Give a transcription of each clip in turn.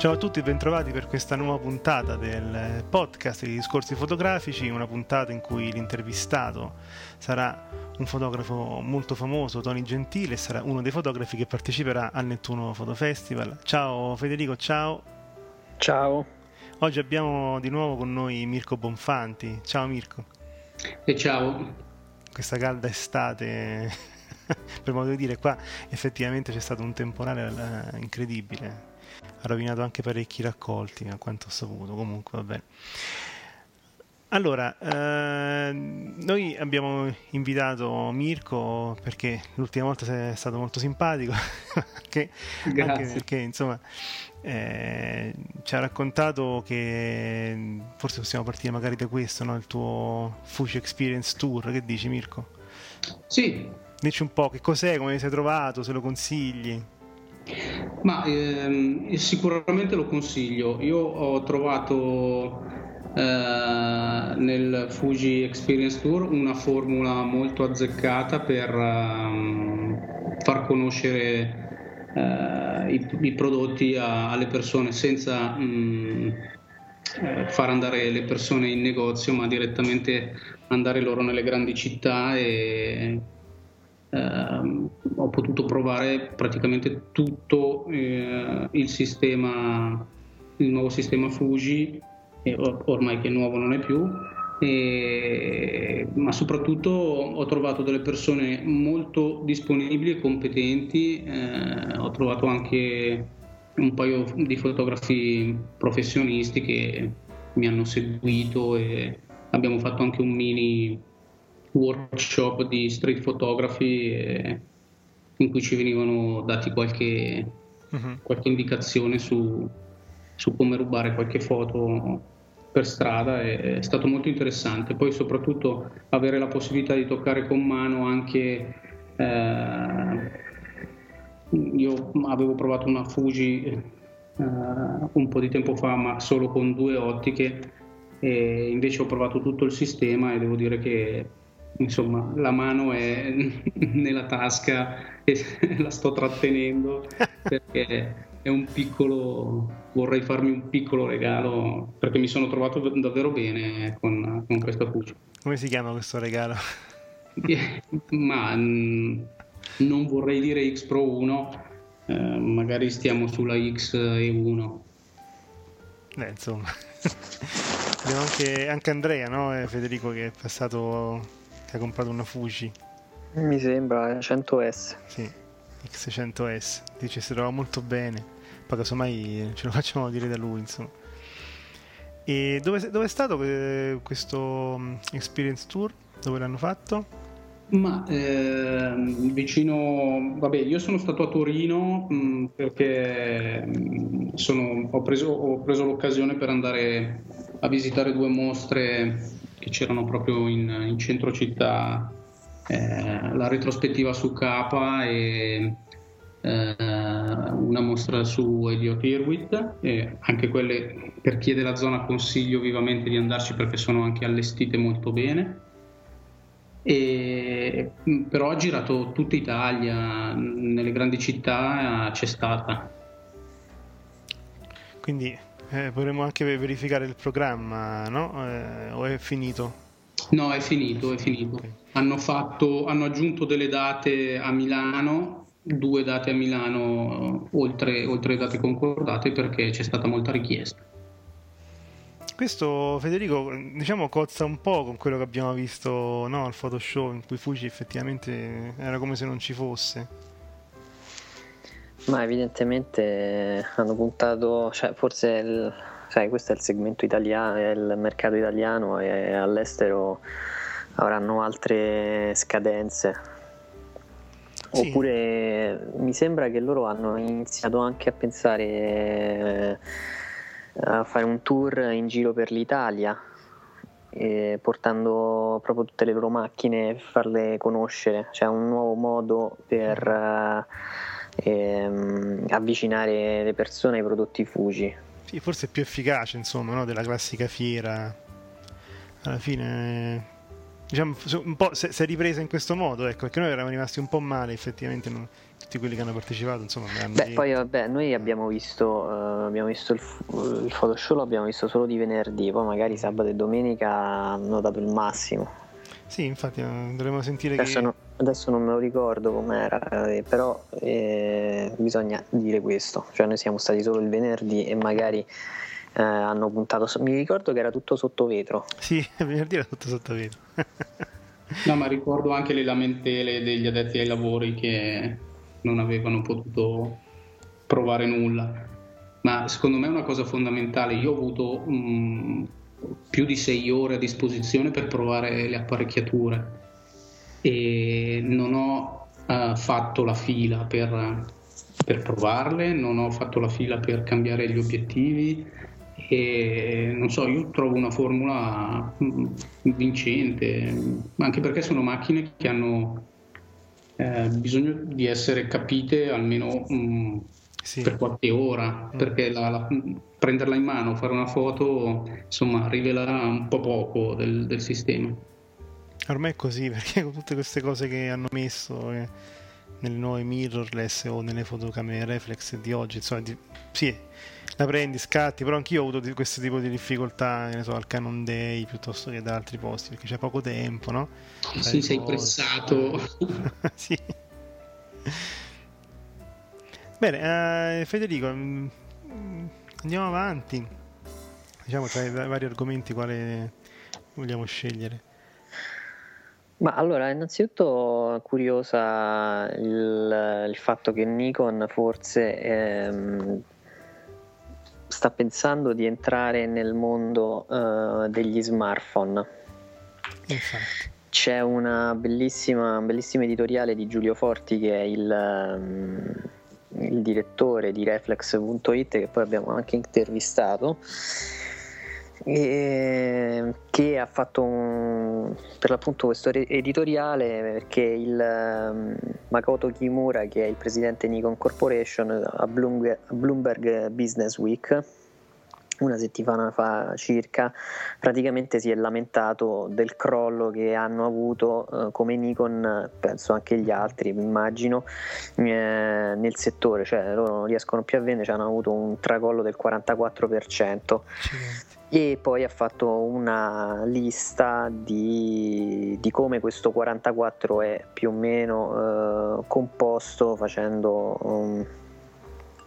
Ciao a tutti e bentrovati per questa nuova puntata del podcast di discorsi fotografici, una puntata in cui l'intervistato sarà un fotografo molto famoso, Tony Gentile, e sarà uno dei fotografi che parteciperà al Nettuno Photo Festival. Ciao Federico, ciao. Ciao. Oggi abbiamo di nuovo con noi Mirko Bonfanti. Ciao Mirko. E ciao. Questa calda estate, per modo di dire, qua effettivamente c'è stato un temporale eh, incredibile. Ha rovinato anche parecchi raccolti, a quanto ho saputo. Comunque, va bene. Allora, eh, noi abbiamo invitato Mirko perché l'ultima volta sei stato molto simpatico, anche, anche perché insomma eh, ci ha raccontato che forse possiamo partire magari da questo, no? il tuo Fuji Experience Tour. Che dici, Mirko? Sì, Dici un po' che cos'è, come ti sei trovato, se lo consigli. Ma ehm, sicuramente lo consiglio. Io ho trovato eh, nel Fuji Experience Tour una formula molto azzeccata per ehm, far conoscere eh, i, i prodotti a- alle persone senza mm, eh, far andare le persone in negozio, ma direttamente andare loro nelle grandi città e ehm, ho potuto provare praticamente tutto eh, il sistema, il nuovo sistema Fuji, or- ormai che nuovo non è più, e- ma soprattutto ho trovato delle persone molto disponibili e competenti, eh, ho trovato anche un paio di fotografi professionisti che mi hanno seguito e abbiamo fatto anche un mini workshop di street photography eh, in cui ci venivano dati qualche, Mhm. qualche indicazione su, su come rubare qualche foto per strada e è stato molto interessante. Poi soprattutto avere la possibilità di toccare con mano anche eh, io avevo provato una Fuji eh, un po' di tempo fa ma solo con due ottiche e invece ho provato tutto il sistema e devo dire che insomma la mano è nella tasca e la sto trattenendo perché è un piccolo vorrei farmi un piccolo regalo perché mi sono trovato davvero bene con, con questa Fuji Come si chiama questo regalo? ma mm, non vorrei dire X Pro 1 eh, magari stiamo sulla X e 1 Eh, insomma. Abbiamo anche, anche Andrea, no? Eh, Federico che è passato, che ha comprato una Fuji, Mi sembra 100S. sì, X100S. Dice si trova molto bene. Poi casomai ce lo facciamo dire da lui, insomma. E dove, dove è stato eh, questo mm, Experience Tour? Dove l'hanno fatto? Ma ehm, vicino, vabbè, io sono stato a Torino mh, perché mh, sono- ho, preso, ho preso l'occasione per andare a visitare due mostre che c'erano proprio in, in centro città, eh, la retrospettiva su Capa e eh, una mostra su Elliot Irwit e anche quelle per chi è della zona consiglio vivamente di andarci perché sono anche allestite molto bene. E, però ha girato tutta Italia, nelle grandi città c'è stata. Quindi eh, potremmo anche verificare il programma, no? Eh, o è finito? No, è finito, è finito. Ok. Hanno, fatto, hanno aggiunto delle date a Milano, due date a Milano oltre, oltre le date concordate perché c'è stata molta richiesta. Questo Federico, diciamo, cozza un po' con quello che abbiamo visto no, al Photoshop in cui Fuji effettivamente era come se non ci fosse. Ma evidentemente hanno puntato, cioè forse il, sai, questo è il segmento italiano, è il mercato italiano e all'estero avranno altre scadenze. Sì. Oppure mi sembra che loro hanno iniziato anche a pensare eh, a fare un tour in giro per l'Italia, eh, portando proprio tutte le loro macchine per farle conoscere, cioè un nuovo modo per eh, ehm, avvicinare le persone ai prodotti Fuji. Sì, forse è più efficace, insomma, no? della classica fiera. Alla fine, diciamo, un po' si è ripresa in questo modo, ecco, perché noi eravamo rimasti un po' male, effettivamente, non- tutti quelli che hanno partecipato, insomma, Beh, detto. poi vabbè, noi abbiamo visto, eh, abbiamo visto il, il Photoshop, l'abbiamo visto solo di venerdì, poi magari sabato e domenica hanno dato il massimo. Sì, infatti, eh, dovremmo sentire che... Adesso, no- adesso non me lo ricordo com'era, eh, però eh, bisogna dire questo, cioè noi siamo stati solo il venerdì e magari eh, hanno puntato, so- mi ricordo che era tutto sotto vetro, Sì, venerdì era tutto sotto vetro. No, ma ricordo anche le lamentele degli addetti ai lavori che non avevano potuto provare nulla. Ma secondo me è una cosa fondamentale. Io ho avuto mm, più di sei ore a disposizione per provare le apparecchiature e non ho eh, fatto la fila per, per provarle, non ho fatto la fila per cambiare gli obiettivi e non so, io trovo una formula mm, vincente, anche perché sono macchine che hanno eh, bisogno di essere capite almeno mm, Sì. per qualche ora, perché la- la- prenderla in mano, fare una foto, insomma, rivela un po' poco del, del sistema. Ormai è così, perché con tutte queste cose che hanno messo eh, nelle nuove mirrorless o nelle fotocamere reflex di oggi, insomma, di- sì, la prendi, scatti, però anch'io ho avuto di- questo tipo di difficoltà, ne so, al Canon Day piuttosto che da altri posti, perché c'è poco tempo, no? Fai Sì, sei cose. pressato. sì. Bene, eh, Federico, mm, mm, andiamo avanti. Diciamo tra i va- vari argomenti quale vogliamo scegliere. Ma allora, innanzitutto curiosa il, il fatto che Nikon forse ehm, sta pensando di entrare nel mondo eh, degli smartphone. Infatti. C'è una bellissima, un bellissimo editoriale di Giulio Forti che è il, ehm, il direttore di Reflex.it che poi abbiamo anche intervistato e che ha fatto un- per l'appunto questo editoriale perché il ehm, Makoto Kimura che è il presidente Nikon Corporation a Bloomberg Business Week una settimana fa circa praticamente si è lamentato del crollo che hanno avuto eh, come Nikon penso anche gli altri immagino eh, nel settore cioè loro non riescono più a vendere cioè hanno avuto un tracollo del 44% Accidenti. e poi ha fatto una lista di, di come questo 44 è più o meno eh, composto facendo um,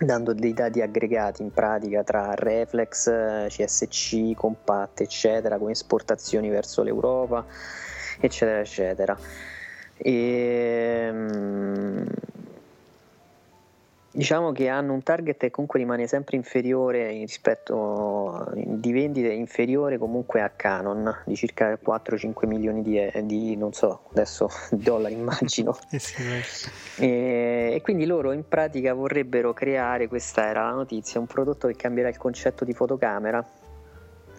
dando dei dati aggregati in pratica tra reflex, CSC, compatte eccetera come esportazioni verso l'Europa eccetera eccetera. E, mm, Diciamo che hanno un target che comunque rimane sempre inferiore rispetto di vendite inferiore comunque a Canon di circa 4-5 milioni di, di non so adesso dollari immagino Eh sì, beh. e, e quindi loro in pratica vorrebbero creare questa era la notizia un prodotto che cambierà il concetto di fotocamera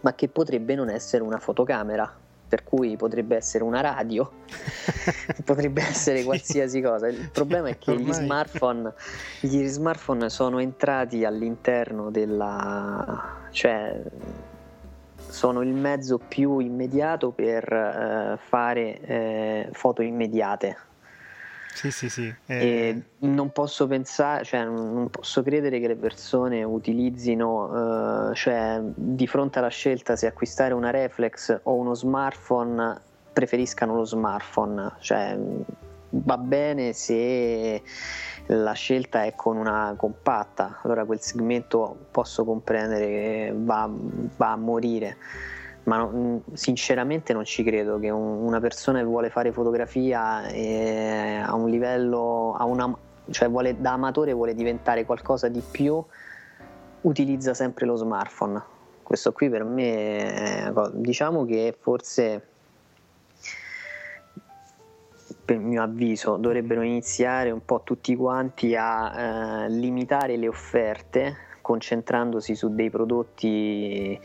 ma che potrebbe non essere una fotocamera per cui potrebbe essere una radio potrebbe essere Sì. qualsiasi cosa. Il problema è che gli smartphone, gli smartphone sono entrati all'interno della. cioè sono il mezzo più immediato per eh, fare eh, foto immediate. Sì, sì, sì. eh, E non posso pensare, cioè non posso credere che le persone utilizzino, eh, cioè di fronte alla scelta se acquistare una reflex o uno smartphone, preferiscano lo smartphone. Cioè, va bene se la scelta è con una compatta, allora quel segmento posso comprendere che va, va a morire ma non- sinceramente non ci credo che un- una persona che vuole fare fotografia eh, a un livello, a una, cioè vuole, da amatore vuole diventare qualcosa di più, utilizza sempre lo smartphone. Questo qui per me, diciamo che forse per mio avviso dovrebbero iniziare un po' tutti quanti a eh, limitare le offerte concentrandosi su dei prodotti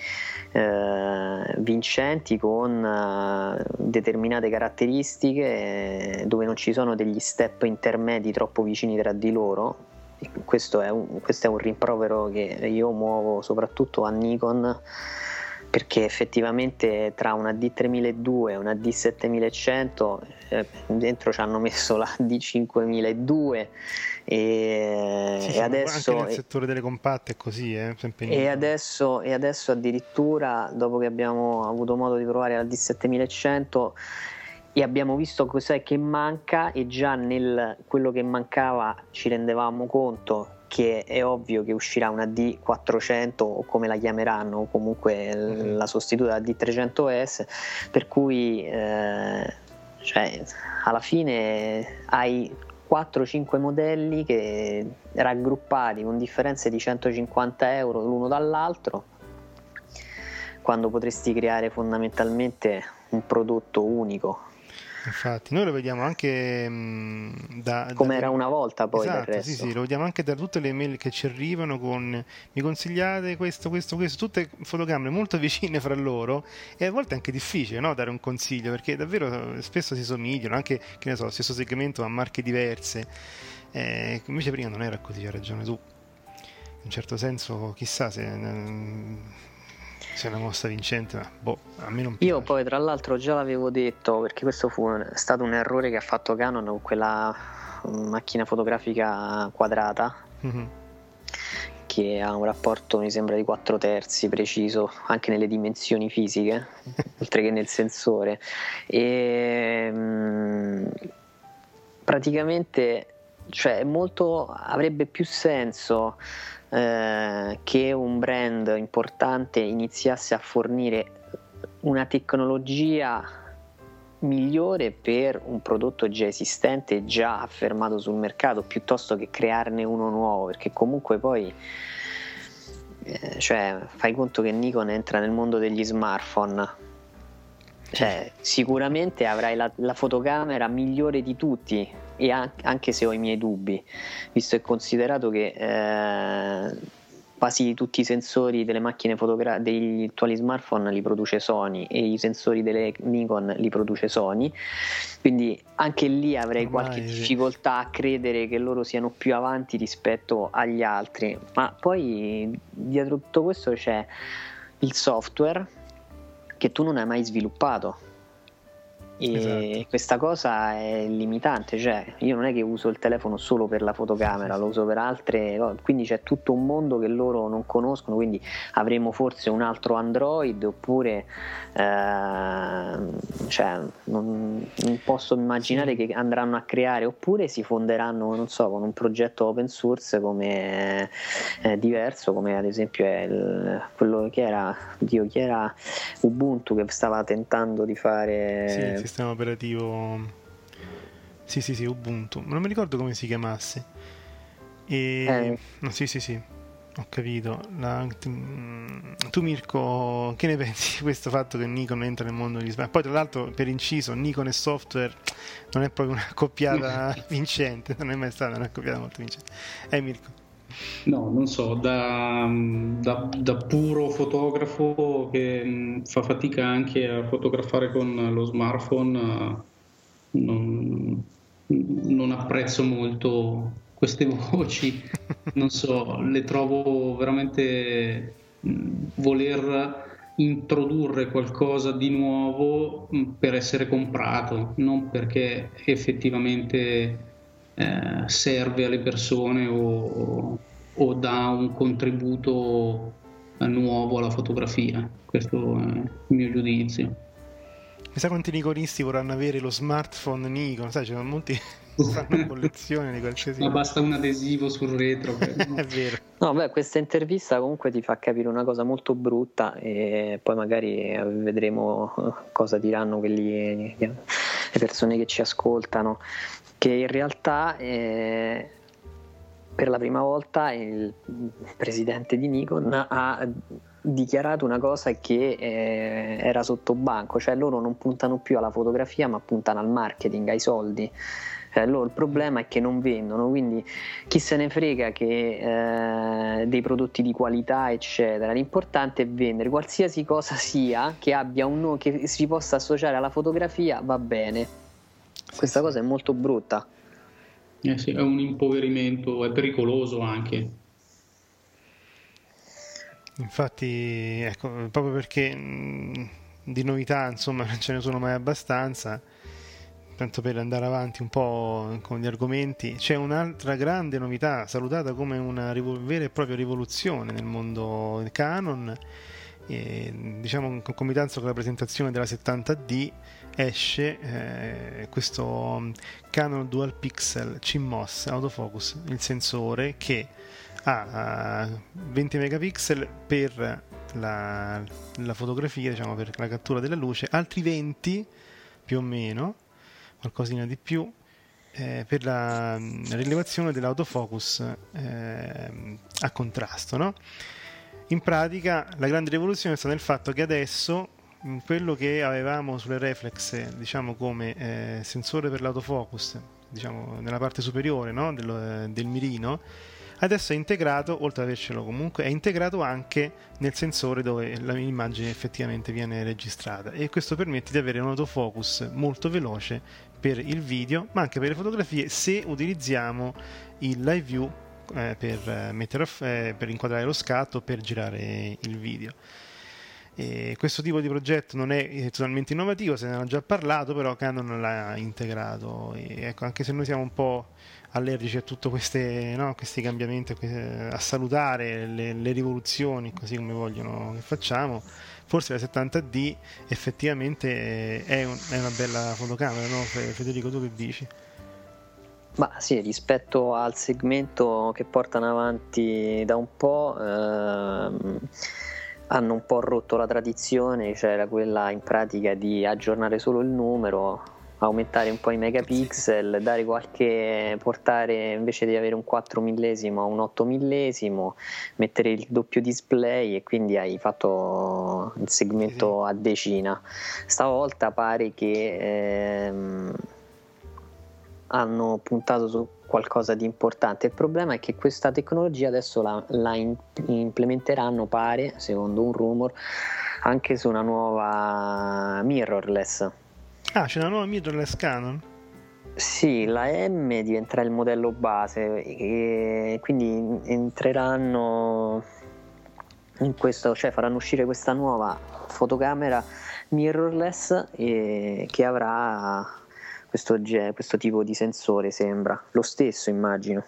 eh, vincenti con eh, determinate caratteristiche dove non ci sono degli step intermedi troppo vicini tra di loro. Questo è un, questo è un rimprovero che io muovo soprattutto a Nikon perché effettivamente tra una D3002 e una D7100 eh, dentro ci hanno messo la D5002 e, sì, e adesso anche nel settore delle compatte è così eh, e, adesso, e adesso addirittura dopo che abbiamo avuto modo di provare la D7100 e abbiamo visto cos'è che manca e già nel quello che mancava ci rendevamo conto che è ovvio che uscirà una D400 o come la chiameranno o comunque mm-hmm. la sostituta della D300S per cui eh, cioè, alla fine hai 4-5 modelli che raggruppati con differenze di 150 euro l'uno dall'altro quando potresti creare fondamentalmente un prodotto unico Infatti, noi lo vediamo anche mh, da... Come da... era una volta poi esatto, sì, sì, lo vediamo anche da tutte le mail che ci arrivano con mi consigliate questo, questo, questo, tutte fotocamere molto vicine fra loro e a volte è anche difficile no, dare un consiglio perché davvero spesso si somigliano, anche che ne so, stesso segmento ha marche diverse. Eh, invece prima non era così, hai ragione tu. In un certo senso, chissà se sia una mossa vincente, ma boh, a me non piace. Io poi tra l'altro già l'avevo detto, perché questo fu un, stato un errore che ha fatto Canon con quella macchina fotografica quadrata. Mm-hmm. Che ha un rapporto, mi sembra, di 4 terzi preciso anche nelle dimensioni fisiche, oltre che nel sensore. E mh, mm, praticamente cioè, molto, avrebbe più senso eh, che un brand importante iniziasse a fornire una tecnologia migliore per un prodotto già esistente, già affermato sul mercato, piuttosto che crearne uno nuovo, perché comunque poi eh, cioè, fai conto che Nikon entra nel mondo degli smartphone. Cioè, sicuramente avrai la, la fotocamera migliore di tutti, e anche se ho i miei dubbi, visto e considerato che eh, quasi tutti i sensori delle macchine fotografiche degli attuali smartphone li produce Sony e i sensori delle Nikon li produce Sony quindi anche lì avrei Ormai, qualche difficoltà a credere che loro siano più avanti rispetto agli altri. Ma poi dietro tutto questo c'è il software che tu non hai mai sviluppato e esatto. questa cosa è limitante, cioè io non è che uso il telefono solo per la fotocamera, lo uso per altre, quindi c'è tutto un mondo che loro non conoscono, quindi avremo forse un altro Android oppure eh, cioè, non, non, posso immaginare che andranno a creare oppure si fonderanno, non so, con un progetto open source come eh, diverso, come ad esempio è il, quello che era, Dio, chi era Ubuntu che stava tentando di fare... Sì, sistema operativo. Sì sì sì Ubuntu. Non mi ricordo come si chiamasse. E eh. no, sì sì sì. Ho capito. La... tu Mirko che ne pensi di questo fatto che Nikon entra nel mondo degli smartphone? Poi tra l'altro per inciso Nikon e software non è proprio una coppiata vincente non è mai stata una coppiata molto vincente. Eh Mirko No, non so, da, da, da, puro fotografo che mm, fa fatica anche a fotografare con lo smartphone, eh, non, non apprezzo molto queste voci, non so, le trovo veramente mm, voler introdurre qualcosa di nuovo mm, per essere comprato, non perché effettivamente eh, serve alle persone o, o dà un contributo nuovo alla fotografia. Questo è il mio giudizio. Chissà quanti niconisti vorranno avere lo smartphone Nikon, sai, ci sono molti fanno collezione di qualsiasi Ma basta un adesivo sul retro. è vero. No, beh, questa intervista comunque ti fa capire una cosa molto brutta e poi magari vedremo cosa diranno quelli, le persone che ci ascoltano che in realtà eh, per la prima volta il presidente di Nikon ha dichiarato una cosa che eh, era sotto banco, cioè loro non puntano più alla fotografia ma puntano al marketing, ai soldi. Eh, loro il problema è che non vendono, quindi chi se ne frega che, eh, dei prodotti di qualità, eccetera. L'importante è vendere qualsiasi cosa sia che abbia un che si possa associare alla fotografia, va bene. Questa cosa è molto brutta. Eh sì, è un impoverimento, è pericoloso anche. Infatti, ecco, proprio perché mh, di novità, insomma, non ce ne sono mai abbastanza, tanto per andare avanti un po' con gli argomenti, c'è un'altra grande novità, salutata come una vera e propria rivoluzione nel mondo canon, e, diciamo in concomitanza con la presentazione della 70D esce eh, questo Canon Dual Pixel CMOS Autofocus, il sensore che ha 20 megapixel per la, la fotografia, diciamo per la cattura della luce, altri 20 più o meno, qualcosina di più, eh, per la, la, rilevazione dell'autofocus eh, a contrasto. No? In pratica la grande rivoluzione sta nel fatto che adesso quello che avevamo sulle reflex diciamo come eh, sensore per l'autofocus diciamo nella parte superiore no? del, del mirino adesso è integrato, oltre ad avercelo comunque, è integrato anche nel sensore dove l'immagine effettivamente viene registrata e questo permette di avere un autofocus molto veloce per il video, ma anche per le fotografie se utilizziamo il live view eh, per, eh, mettere, eh, per inquadrare lo scatto per girare il video. E questo tipo di progetto non è totalmente innovativo, se ne hanno già parlato, però Canon l'ha integrato. Ecco, anche se noi siamo un po' allergici a tutti no, questi cambiamenti, a salutare le, le, rivoluzioni così come vogliono che facciamo, forse la 70D effettivamente è, un, è una bella fotocamera, no? Federico tu che dici? Ma sì, rispetto al segmento che portano avanti da un po', ehm, hanno un po' rotto la tradizione, cioè era quella in pratica di aggiornare solo il numero, aumentare un po' i megapixel, dare qualche, portare invece di avere un 4 millesimo a un 8 millesimo, mettere il doppio display e quindi hai fatto il segmento a decina. Stavolta pare che ehm, hanno puntato su qualcosa di importante. Il problema è che questa tecnologia adesso la, la in, implementeranno, pare, secondo un rumor, anche su una nuova mirrorless Ah, c'è una nuova mirrorless Canon? Sì, la M diventerà il modello base e quindi entreranno in questo, cioè faranno uscire questa nuova fotocamera mirrorless che avrà questo, questo tipo di sensore, sembra. Lo stesso, immagino.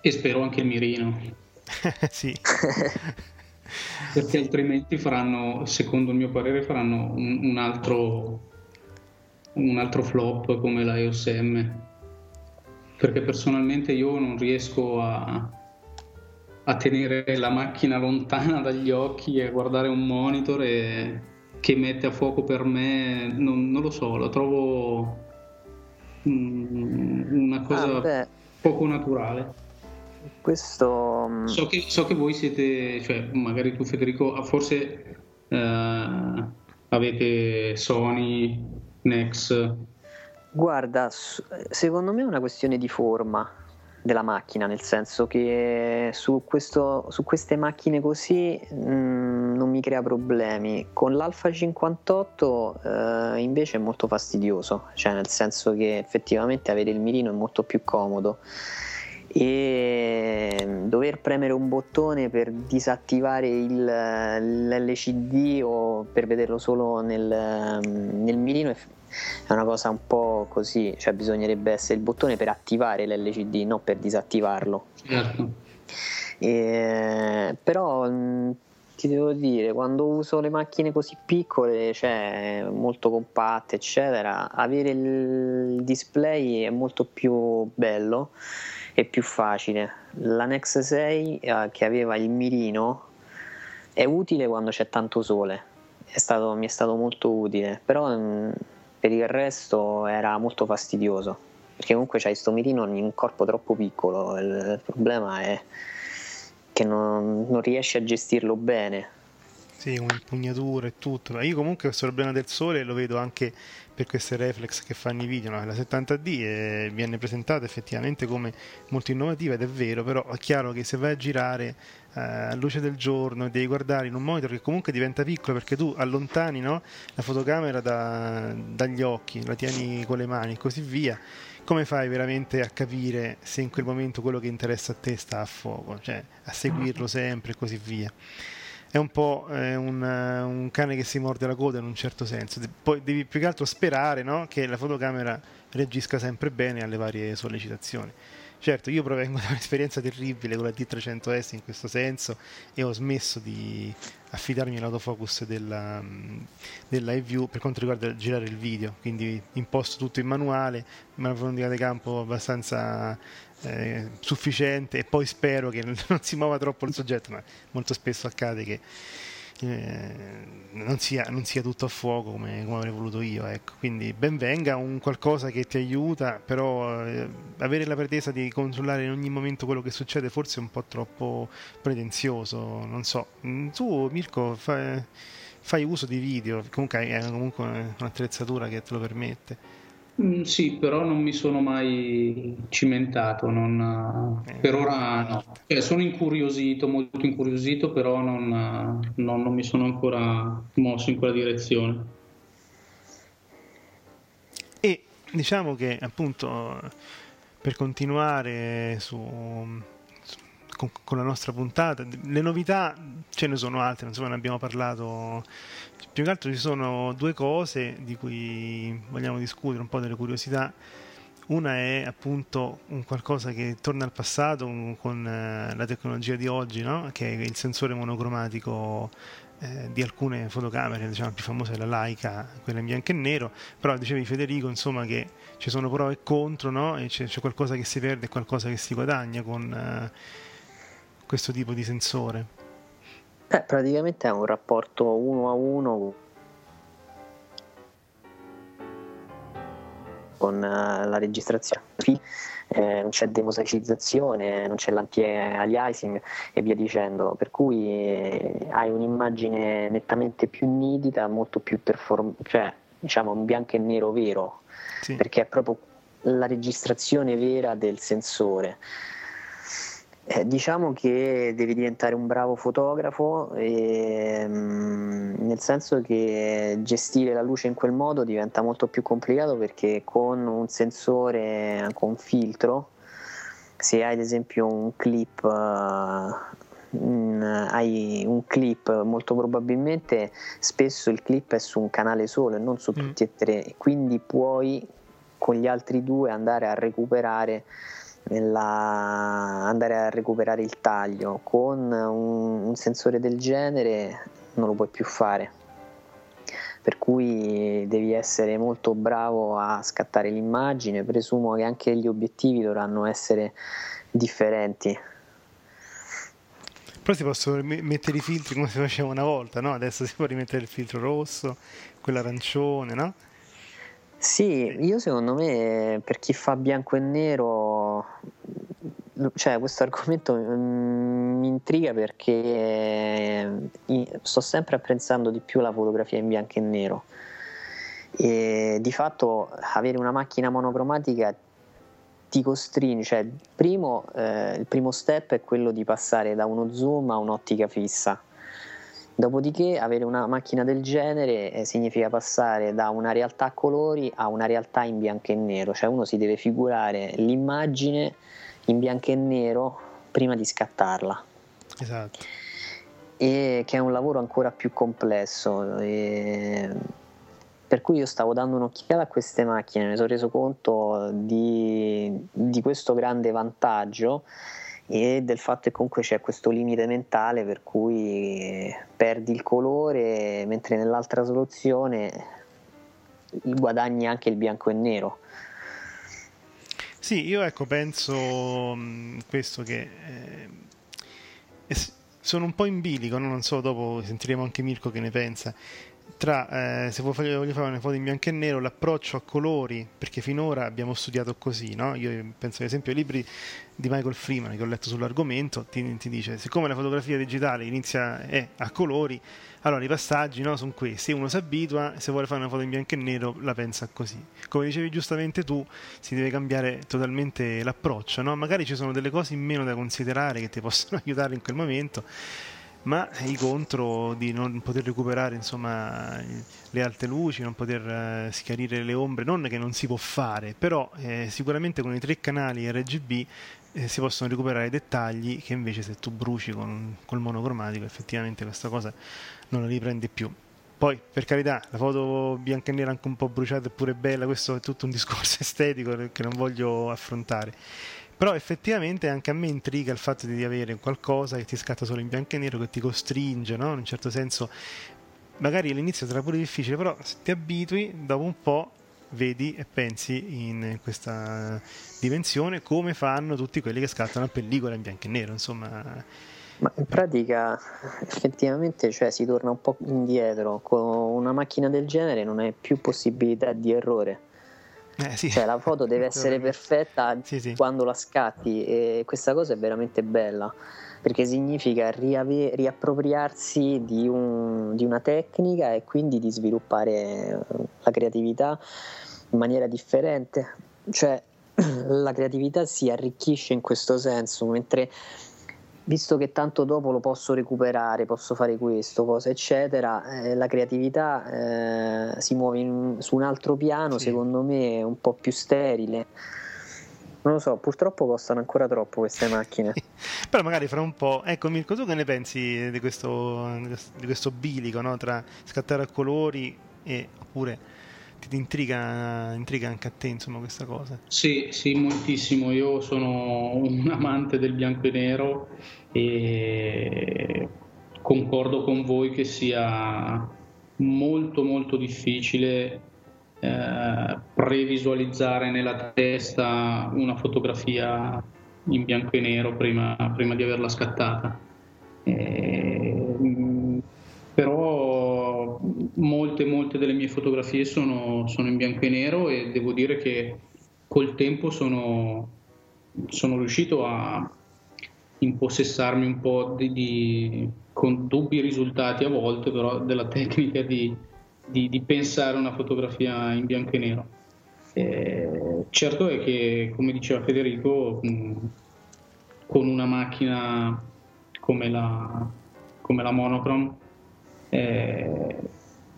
E spero anche il mirino. sì. Perché altrimenti faranno, secondo il mio parere, faranno un, un altro un altro flop come la EOS M perché personalmente io non riesco a, a tenere la macchina lontana dagli occhi e guardare un monitor e, che mette a fuoco per me non, non lo so, lo trovo una cosa ah, poco naturale. Questo mm, so che, so che, voi siete, cioè magari tu Federico, forse eh, avete Sony Nex? Guarda, secondo me è una questione di forma della macchina, nel senso che su, questo, su queste macchine così mh, mm, non mi crea problemi. Con l'Alfa 58 eh, invece è molto fastidioso, cioè nel senso che effettivamente avere il mirino è molto più comodo e dover premere un bottone per disattivare il, l'LCD o per vederlo solo nel, nel mirino è, è una cosa un po' così, cioè bisognerebbe essere il bottone per attivare l'LCD, non per disattivarlo. Certo. E, però ti devo dire, quando uso le macchine così piccole, cioè molto compatte, eccetera, avere il display è molto più bello e più facile. La Nex 6 eh, che aveva il mirino è utile quando c'è tanto sole, è stato, mi è stato molto utile, però mh, per il resto era molto fastidioso. perché comunque c'hai sto mirino in un corpo troppo piccolo, il, problema è che non, non riesci a gestirlo bene. Sì, con impugnatura e tutto. Ma io comunque questo problema del sole lo vedo anche per queste reflex che fanno i video. No? La 70D è, viene presentata effettivamente come molto innovativa ed è vero, però è chiaro che se vai a girare eh, a luce del giorno e devi guardare in un monitor che comunque diventa piccolo perché tu allontani no? la fotocamera da, dagli occhi, la tieni con le mani e così via come fai veramente a capire se in quel momento quello che interessa a te sta a fuoco, cioè a seguirlo sempre e così via è un po' eh, un, un, cane che si morde la coda in un certo senso. Poi devi più che altro sperare no? che la fotocamera reagisca sempre bene alle varie sollecitazioni. Certo, io provengo da un'esperienza terribile con la D300S in questo senso e ho smesso di affidarmi all'autofocus della, della iView per quanto riguarda girare il video, quindi imposto tutto in manuale, una profondità di campo abbastanza eh, sufficiente e poi spero che non si muova troppo il soggetto, ma molto spesso accade che non, sia, non, sia, tutto a fuoco come, come avrei voluto io. Ecco. Quindi ben venga un qualcosa che ti aiuta, però eh, avere la pretesa di controllare in ogni momento quello che succede forse è un po' troppo pretenzioso. Non so, mm, tu Mirko fai, fai uso di video, comunque hai comunque un'attrezzatura che te lo permette. Mm, sì, però non mi sono mai cimentato, non, eh, per ora no. Cioè, sono incuriosito, molto incuriosito, però non, non, non mi sono ancora mosso in quella direzione. E diciamo che appunto per continuare su, con, con, la nostra puntata, le novità ce ne sono altre, insomma ne abbiamo parlato più che altro ci sono due cose di cui vogliamo discutere, un po' delle curiosità. Una è appunto un qualcosa che torna al passato con eh, la tecnologia di oggi, no? che è il sensore monocromatico eh, di alcune fotocamere, diciamo, la più famosa è la Leica, quella in bianco e nero, però dicevi Federico insomma che ci sono pro e contro no? e c'è, c'è, qualcosa che si perde e qualcosa che si guadagna con eh, questo tipo di sensore. Eh, praticamente è un rapporto uno a uno con eh, la registrazione. Eh, non c'è demosacizzazione, non c'è l'anti-aliasing e via dicendo, per cui eh, hai un'immagine nettamente più nitida, molto più performante, cioè diciamo un bianco e nero vero, sì. perché è proprio la registrazione vera del sensore. Eh, diciamo che devi diventare un bravo fotografo, e, mm, nel senso che gestire la luce in quel modo diventa molto più complicato perché con un sensore con filtro, se hai ad esempio un clip, uh, hai un clip molto probabilmente spesso il clip è su un canale solo e non su mm. tutti mm. e tre, quindi puoi con gli altri due andare a recuperare nella andare a recuperare il taglio con un, un sensore del genere non lo puoi più fare per cui devi essere molto bravo a scattare l'immagine presumo che anche gli obiettivi dovranno essere differenti però si possono mettere i filtri come si faceva una volta no? adesso si può rimettere il filtro rosso quello arancione no? Sì, io secondo me per chi fa bianco e nero, cioè questo argomento mi intriga perché sto sempre apprezzando di più la fotografia in bianco e nero. E di fatto avere una macchina monocromatica ti costringe, cioè primo, eh, il primo step è quello di passare da uno zoom a un'ottica fissa Dopodiché avere una macchina del genere eh, significa passare da una realtà a colori a una realtà in bianco e nero, cioè uno si deve figurare l'immagine in bianco e nero prima di scattarla. Esatto. E che è un lavoro ancora più complesso. E per cui io stavo dando un'occhiata a queste macchine, mi sono reso conto di, di questo grande vantaggio e del fatto che comunque c'è questo limite mentale per cui perdi il colore mentre nell'altra soluzione guadagni anche il bianco e nero. Sì, io ecco penso questo che eh, sono un po' in bilico, non so, dopo sentiremo anche Mirko che ne pensa. Tra, eh, se voglio fare una foto in bianco e nero, l'approccio a colori, perché finora abbiamo studiato così, no? Io penso ad esempio ai libri di Michael Freeman che ho letto sull'argomento, ti, ti dice, siccome la fotografia digitale inizia è a colori, allora i passaggi no, sono questi, uno si abitua, se vuole fare una foto in bianco e nero la pensa così. Come dicevi giustamente tu, si deve cambiare totalmente l'approccio, no? Magari ci sono delle cose in meno da considerare che ti possono aiutare in quel momento ma i contro di non poter recuperare insomma, le alte luci, non poter eh, schiarire le ombre, non che non si può fare, però eh, sicuramente con i tre canali RGB eh, si possono recuperare dettagli che invece se tu bruci con, col monocromatico effettivamente questa cosa non la riprendi più. Poi, per carità, la foto bianca e nera anche un po' bruciata è pure bella, questo è tutto un discorso estetico che non voglio affrontare però effettivamente anche a me intriga il fatto di avere qualcosa che ti scatta solo in bianco e nero, che ti costringe, no? in un certo senso. Magari all'inizio sarà pure difficile, però se ti abitui, dopo un po' vedi e pensi in questa dimensione come fanno tutti quelli che scattano a pellicola in bianco e nero, insomma. Ma in pratica effettivamente cioè, si torna un po' indietro, con una macchina del genere non hai più possibilità di errore eh, sì. Cioè la foto deve essere perfetta sì, sì. quando la scatti e questa cosa è veramente bella perché significa riave- riappropriarsi di, un, di, una tecnica e quindi di sviluppare la creatività in maniera differente. Cioè la creatività si arricchisce in questo senso, mentre visto che tanto dopo lo posso recuperare, posso fare questo, cosa eccetera, eh, la creatività eh, si muove in, su un altro piano, sì. secondo me un po' più sterile. Non lo so, purtroppo costano ancora troppo queste macchine. Però magari fra un po'. Ecco Mirko, tu che ne pensi di questo, di questo bilico no? tra scattare a colori e oppure ti intriga, intriga, anche a te insomma questa cosa? Sì, sì, moltissimo. Io sono un amante del bianco e nero e concordo con voi che sia molto molto difficile eh, previsualizzare nella testa una fotografia in bianco e nero prima, prima di averla scattata. Eh, però molte, molte delle mie fotografie sono, sono, in bianco e nero e devo dire che col tempo sono, sono riuscito a impossessarmi un po' di, di, con dubbi risultati a volte, però della tecnica di, di, di pensare una fotografia in bianco e nero. Eh, certo è che, come diceva Federico, con una macchina come la, come la Monochrome eh,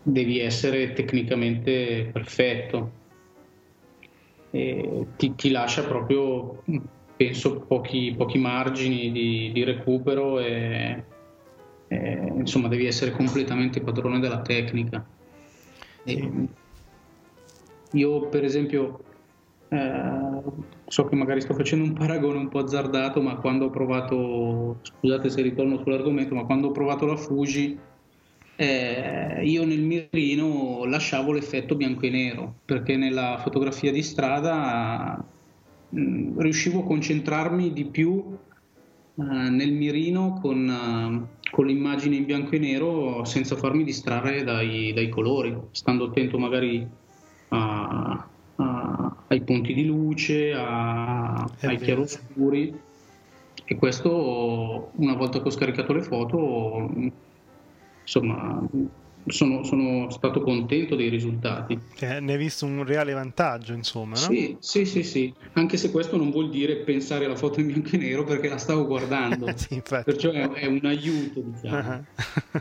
devi essere tecnicamente perfetto. E ti, ti lascia proprio penso pochi, pochi margini di, di recupero e, e, insomma devi essere completamente padrone della tecnica. E io per esempio eh, so che magari sto facendo un paragone un po' azzardato, ma quando ho provato, scusate se ritorno sull'argomento, ma quando ho provato la Fuji, eh, io nel mirino lasciavo l'effetto bianco e nero, perché nella fotografia di strada Mm, riuscivo a concentrarmi di più uh, nel mirino con, uh, con, l'immagine in bianco e nero senza farmi distrarre dai, dai colori, stando attento magari a, a, ai punti di luce, a, ai chiaroscuri. E questo, una volta che ho scaricato le foto, insomma, sono, sono, stato contento dei risultati. Cioè, ne hai visto un reale vantaggio, insomma, no? Sì, sì, sì, sì, anche se questo non vuol dire pensare alla foto in bianco e nero perché la stavo guardando, sì, perciò è, è, un aiuto, diciamo. Uh-huh.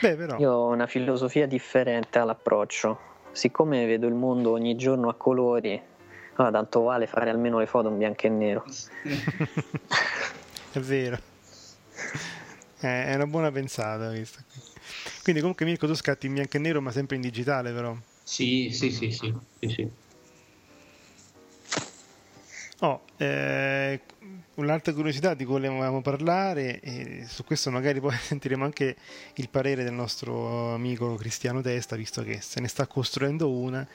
Beh, però... Io ho una filosofia differente all'approccio. Siccome vedo il mondo ogni giorno a colori, allora tanto vale fare almeno le foto in bianco e nero. è vero. È una buona pensata questa qui. Quindi comunque Mirko tu scatti in bianco e nero ma sempre in digitale però. Sì, sì, sì, sì. sì, sì. Oh, eh, un'altra curiosità di cui volevamo parlare, e su questo magari poi sentiremo anche il parere del nostro amico Cristiano Testa, visto che se ne sta costruendo una,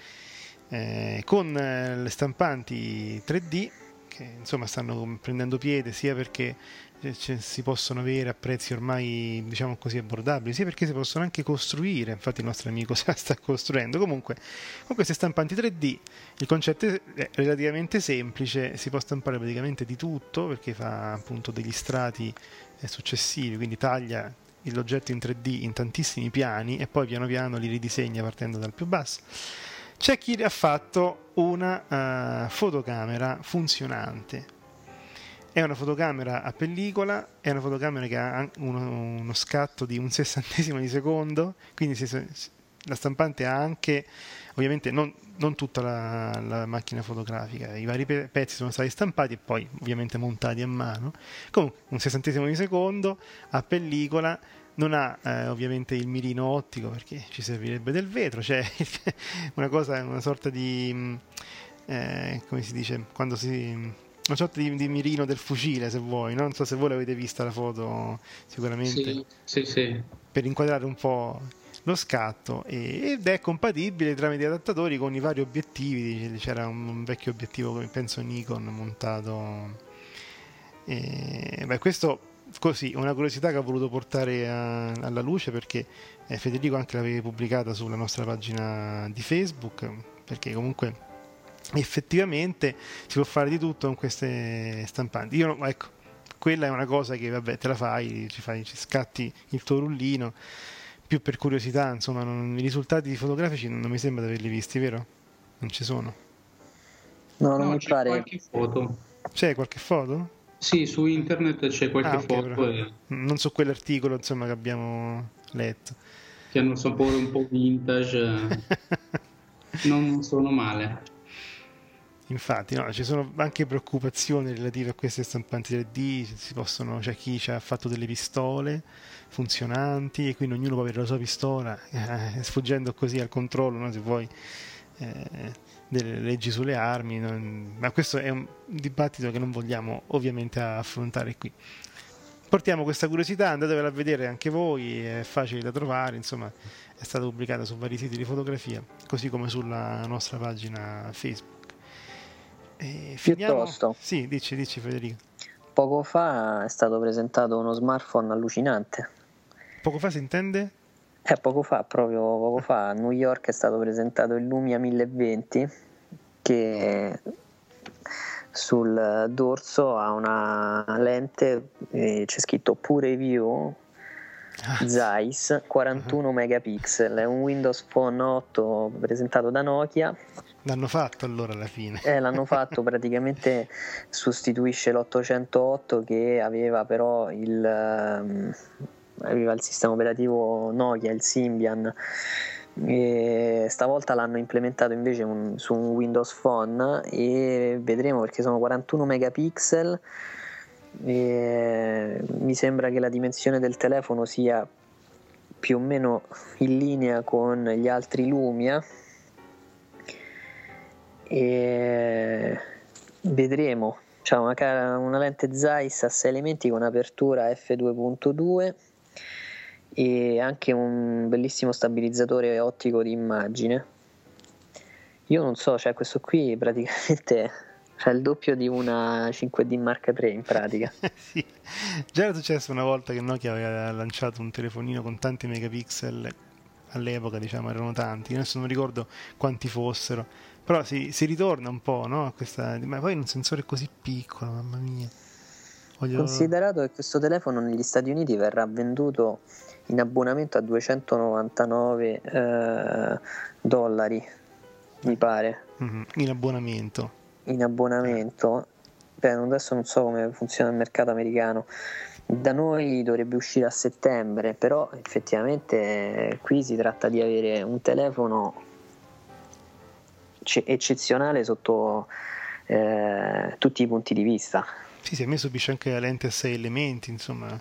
eh, con eh, le stampanti 3D che insomma stanno prendendo piede sia perché eh, si possono avere a prezzi ormai diciamo così abbordabili, sia perché si possono anche costruire, infatti il nostro amico sta costruendo. Comunque, con queste stampanti 3D il concetto è relativamente semplice, si può stampare praticamente di tutto perché fa appunto degli strati eh, successivi, quindi taglia l'oggetto in 3D in tantissimi piani e poi piano piano li ridisegna partendo dal più basso. C'è chi ha fatto una uh, fotocamera funzionante è una fotocamera a pellicola, è una fotocamera che ha uno, uno scatto di un sessantesimo di secondo, quindi si, la stampante ha anche, ovviamente non, non tutta la, la, macchina fotografica, i vari pe- pezzi sono stati stampati e poi ovviamente montati a mano. Comunque un sessantesimo di secondo a pellicola, non ha eh, ovviamente il mirino ottico perché ci servirebbe del vetro, c'è una cosa, una sorta di... Mm, eh, come si dice, quando si una sorta di, di, mirino del fucile se vuoi no? non so se voi l'avete vista la foto sicuramente sì, sì, sì. per inquadrare un po' lo scatto ed è compatibile tramite adattatori con i vari obiettivi c'era un vecchio obiettivo come penso Nikon montato e, beh, questo così una curiosità che ho voluto portare a, alla luce perché eh, Federico anche l'aveva pubblicata sulla nostra pagina di Facebook perché comunque effettivamente si può fare di tutto con queste stampanti. Io, ecco, quella è una cosa che vabbè, te la fai, ci, fai, ci scatti il tuo rullino, più per curiosità, insomma, non, i risultati fotografici non, non, mi sembra di averli visti, vero? Non ci sono. No, non no, mi c'è pare. qualche foto. C'è qualche foto? Sì, su internet c'è qualche ah, okay, foto. E... Non so quell'articolo, insomma, che abbiamo letto. Che hanno un sapore un po' vintage. non sono male. Infatti, no, ci sono anche preoccupazioni relative a queste stampanti 3D, possono, c'è chi ci ha fatto delle pistole funzionanti e quindi ognuno può avere la sua pistola, eh, sfuggendo così al controllo, no, se vuoi, eh, delle leggi sulle armi, non... ma questo è un dibattito che non vogliamo ovviamente affrontare qui. Portiamo questa curiosità, andatevela a vedere anche voi, è facile da trovare, insomma è stata pubblicata su vari siti di fotografia, così come sulla nostra pagina Facebook. E finiamo... Piuttosto. Sì, dici, dici Federico. Poco fa è stato presentato uno smartphone allucinante. Poco fa si intende? Eh, poco fa, proprio poco fa, a New York è stato presentato il Lumia 1020 che sul dorso ha una lente, eh, c'è scritto Pure View ah. Zeiss 41 megapixel, è un Windows Phone 8 presentato da Nokia L'hanno fatto allora alla fine. Eh, l'hanno fatto, praticamente sostituisce l'808 che aveva però il, um, aveva il sistema operativo Nokia, il Symbian. E stavolta l'hanno implementato invece un, su un Windows Phone e vedremo perché sono 41 megapixel. E mi sembra che la dimensione del telefono sia più o meno in linea con gli altri Lumia e vedremo. C'è una, una, lente Zeiss a 6 elementi con apertura f2.2 e anche un bellissimo stabilizzatore ottico di immagine. Io non so, cioè questo qui praticamente c'è il doppio di una 5D Mark III in pratica. Sì. già era successo una volta che Nokia aveva lanciato un telefonino con tanti megapixel all'epoca diciamo erano tanti adesso non ricordo quanti fossero però si, si ritorna un po', no? A questa, ma poi un sensore così piccolo, mamma mia. Voglio... Considerato che questo telefono negli Stati Uniti verrà venduto in abbonamento a 299 eh, dollari, mi pare. Mm-hmm. In abbonamento. In abbonamento. Beh, adesso non so come funziona il mercato americano. Da noi dovrebbe uscire a settembre, però effettivamente qui si tratta di avere un telefono eccezionale sotto eh, tutti i punti di vista. Sì, sì, a me subisce anche la lente a 6 elementi, insomma.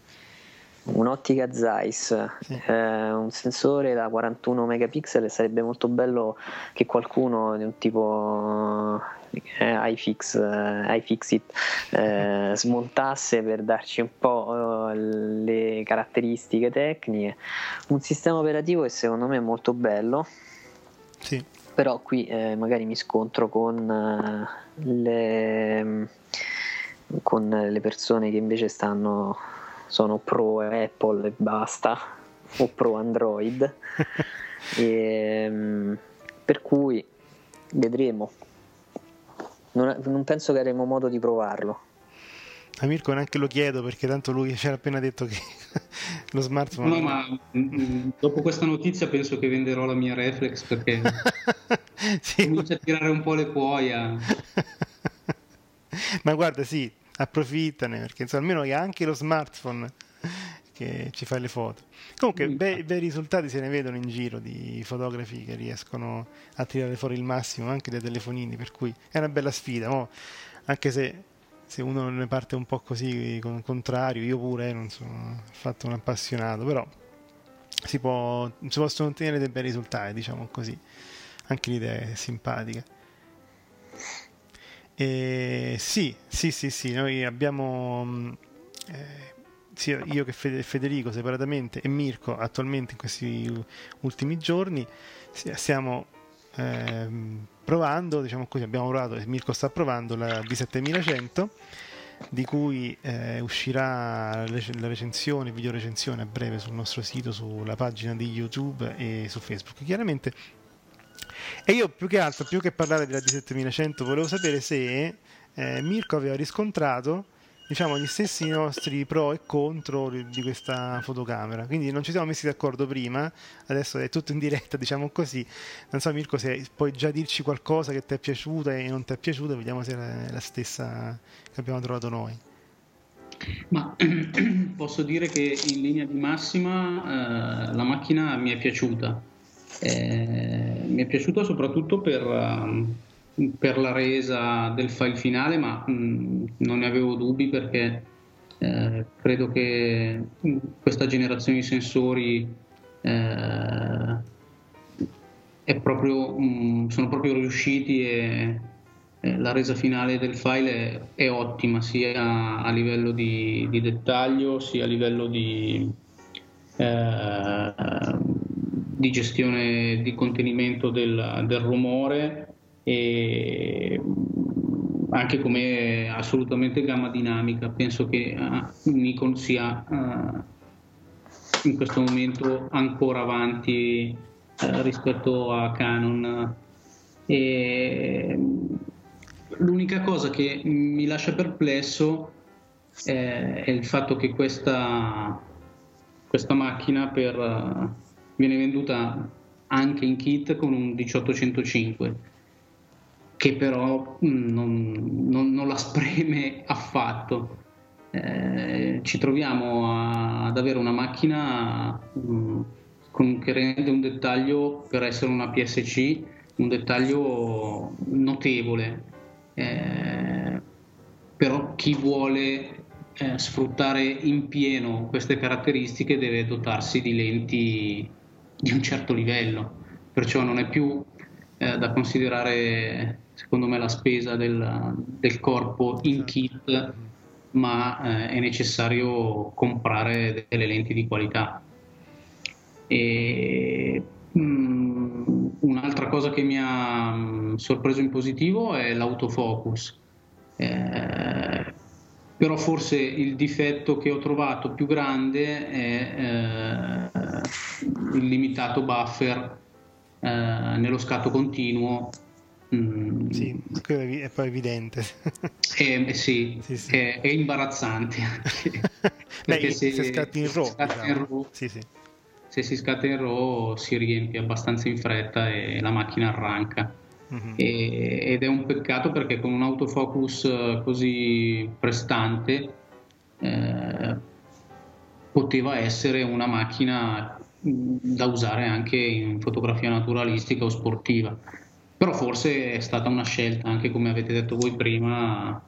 Un'ottica Zeiss, sì. eh, un sensore da 41 megapixel sarebbe molto bello che qualcuno di un tipo eh, iFix, eh, iFixit eh, smontasse per darci un po' eh, le caratteristiche tecniche. Un sistema operativo che secondo me è molto bello. Sì però qui eh, magari mi scontro con, eh, le, con le persone che invece stanno sono pro Apple e basta o pro Android. E, um, per cui vedremo. Non, non penso che avremo modo di provarlo. A Mirko neanche lo chiedo perché tanto lui ci ha appena detto che lo smartphone. No, ma mm, dopo questa notizia penso che venderò la mia reflex perché sì. comincia a tirare un po' le cuoia. ma guarda, sì, approfittane perché insomma, almeno hai anche lo smartphone che ci fa le foto. Comunque, bei, bei, risultati se ne vedono in giro di fotografi che riescono a tirare fuori il massimo anche dai telefonini, per cui è una bella sfida. Oh, anche se se uno ne parte un po' così con contrario, io pure non sono affatto un appassionato, però si, può, si possono ottenere dei bei risultati, diciamo così. Anche l'idea è simpatica. E sì, sì, sì, sì, noi abbiamo mm, eh, sia io che Federico separatamente e Mirko attualmente in questi ultimi giorni stiamo eh, provando, diciamo così, abbiamo provato, Mirko sta provando la D7100 di cui eh, uscirà la recensione, video recensione a breve sul nostro sito, sulla pagina di YouTube e su Facebook. Chiaramente e io più che altro, più che parlare della D7100, volevo sapere se eh, Mirko aveva riscontrato diciamo gli stessi nostri pro e contro di questa fotocamera. Quindi non ci siamo messi d'accordo prima adesso è tutto in diretta diciamo così. Non so Mirko se puoi già dirci qualcosa che ti è piaciuta e non ti è piaciuta vediamo se è la stessa che abbiamo trovato noi. Ma posso dire che in linea di massima eh, la macchina mi è piaciuta. Eh, mi è piaciuta soprattutto per um, per la resa del file finale, ma mh, mm, non ne avevo dubbi perché eh, credo che questa generazione di sensori eh, proprio, mh, mm, sono proprio riusciti e eh, la resa finale del file è, è ottima sia a livello di, di, dettaglio sia a livello di, eh, di gestione di contenimento del, del rumore e anche come assolutamente gamma dinamica. Penso che uh, Nikon sia uh, in questo momento ancora avanti uh, rispetto a Canon. E l'unica cosa che mi lascia perplesso è, è il fatto che questa, questa macchina per, viene venduta anche in kit con un 1805 che però mm, non, non, non la spreme affatto. Eh, ci troviamo a, ad avere una macchina mh, mm, con, che rende un dettaglio per essere una PSC un dettaglio notevole eh, però chi vuole eh, sfruttare in pieno queste caratteristiche deve dotarsi di lenti di un certo livello perciò non è più eh, da considerare secondo me la spesa del, del corpo in kit, ma eh, è necessario comprare delle lenti di qualità. E, mh, mm, un'altra cosa che mi ha mh, mm, sorpreso in positivo è l'autofocus. Eh, però forse il difetto che ho trovato più grande è eh, il limitato buffer eh, nello scatto continuo Mm. Sì, è poi evidente. Eh, sì, sì, sì. È, è, imbarazzante anche. Beh, se, se scatti in RAW, diciamo. sì, sì. se si scatta in RAW si riempie abbastanza in fretta e la macchina arranca. Mm-hmm. E, ed è un peccato perché con un autofocus eh, così prestante eh, poteva essere una macchina mm, da usare anche in fotografia naturalistica o sportiva però forse è stata una scelta, anche come avete detto voi prima,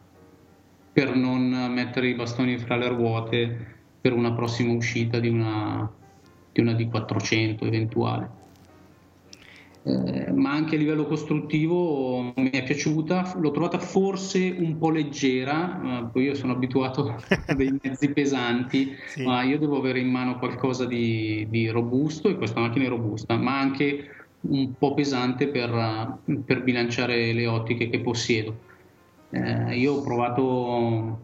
per non mettere i bastoni fra le ruote per una prossima uscita di una, di una D400 eventuale. Eh, ma anche a livello costruttivo mi è piaciuta, l'ho trovata forse un po' leggera, poi io sono abituato a dei mezzi pesanti, sì. ma io devo avere in mano qualcosa di, di robusto e questa macchina è robusta, ma anche un po' pesante per, per bilanciare le ottiche che possiedo. Eh, io ho provato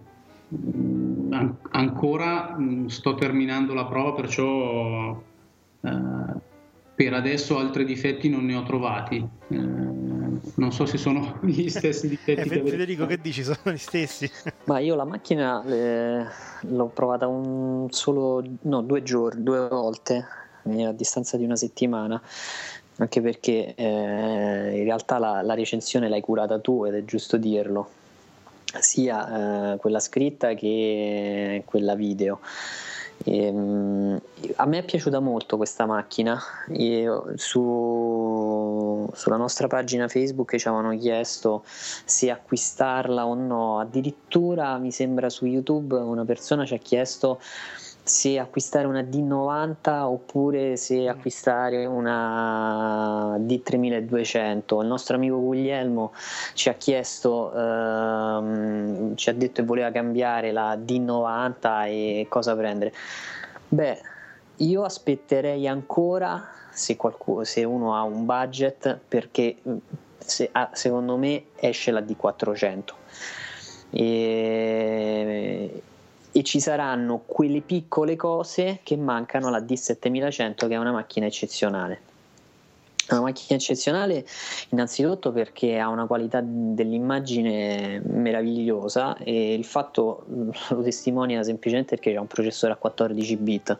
mm, an- ancora, mm, sto terminando la prova, perciò eh, per adesso altri difetti non ne ho trovati. Eh, non so se sono gli stessi difetti. Eh, che Federico, che dici? Sono gli stessi? Ma io la macchina eh, l'ho provata un solo, no, due giorni, due volte a distanza di una settimana anche perché eh, in realtà la, la, recensione l'hai curata tu ed è giusto dirlo, sia eh, quella scritta che quella video. E, um, a me è piaciuta molto questa macchina. Su, sulla nostra pagina Facebook ci avevano chiesto se acquistarla o no. Addirittura mi sembra su YouTube una persona ci ha chiesto se acquistare una D90 oppure se acquistare una D3200. Il nostro amico Guglielmo ci ha chiesto, ehm, ci ha detto che voleva cambiare la D90 e cosa prendere. Beh, io aspetterei ancora se, qualcuno, se uno ha un budget perché se, ah, secondo me esce la D400. E e ci saranno quelle piccole cose che mancano alla D7100 che è una macchina eccezionale. Una macchina eccezionale innanzitutto perché ha una qualità dell'immagine meravigliosa e il fatto lo testimonia semplicemente perché c'è un processore a 14 bit.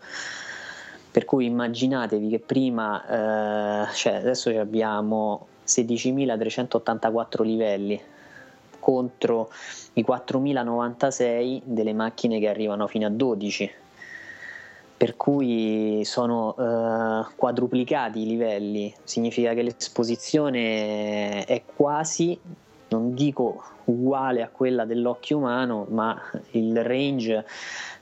Per cui immaginatevi che prima, eh, cioè adesso abbiamo 16.384 livelli, contro i 4096 delle macchine che arrivano fino a 12 per cui sono eh, quadruplicati i livelli. Significa che l'esposizione è quasi non dico uguale a quella dell'occhio umano ma il range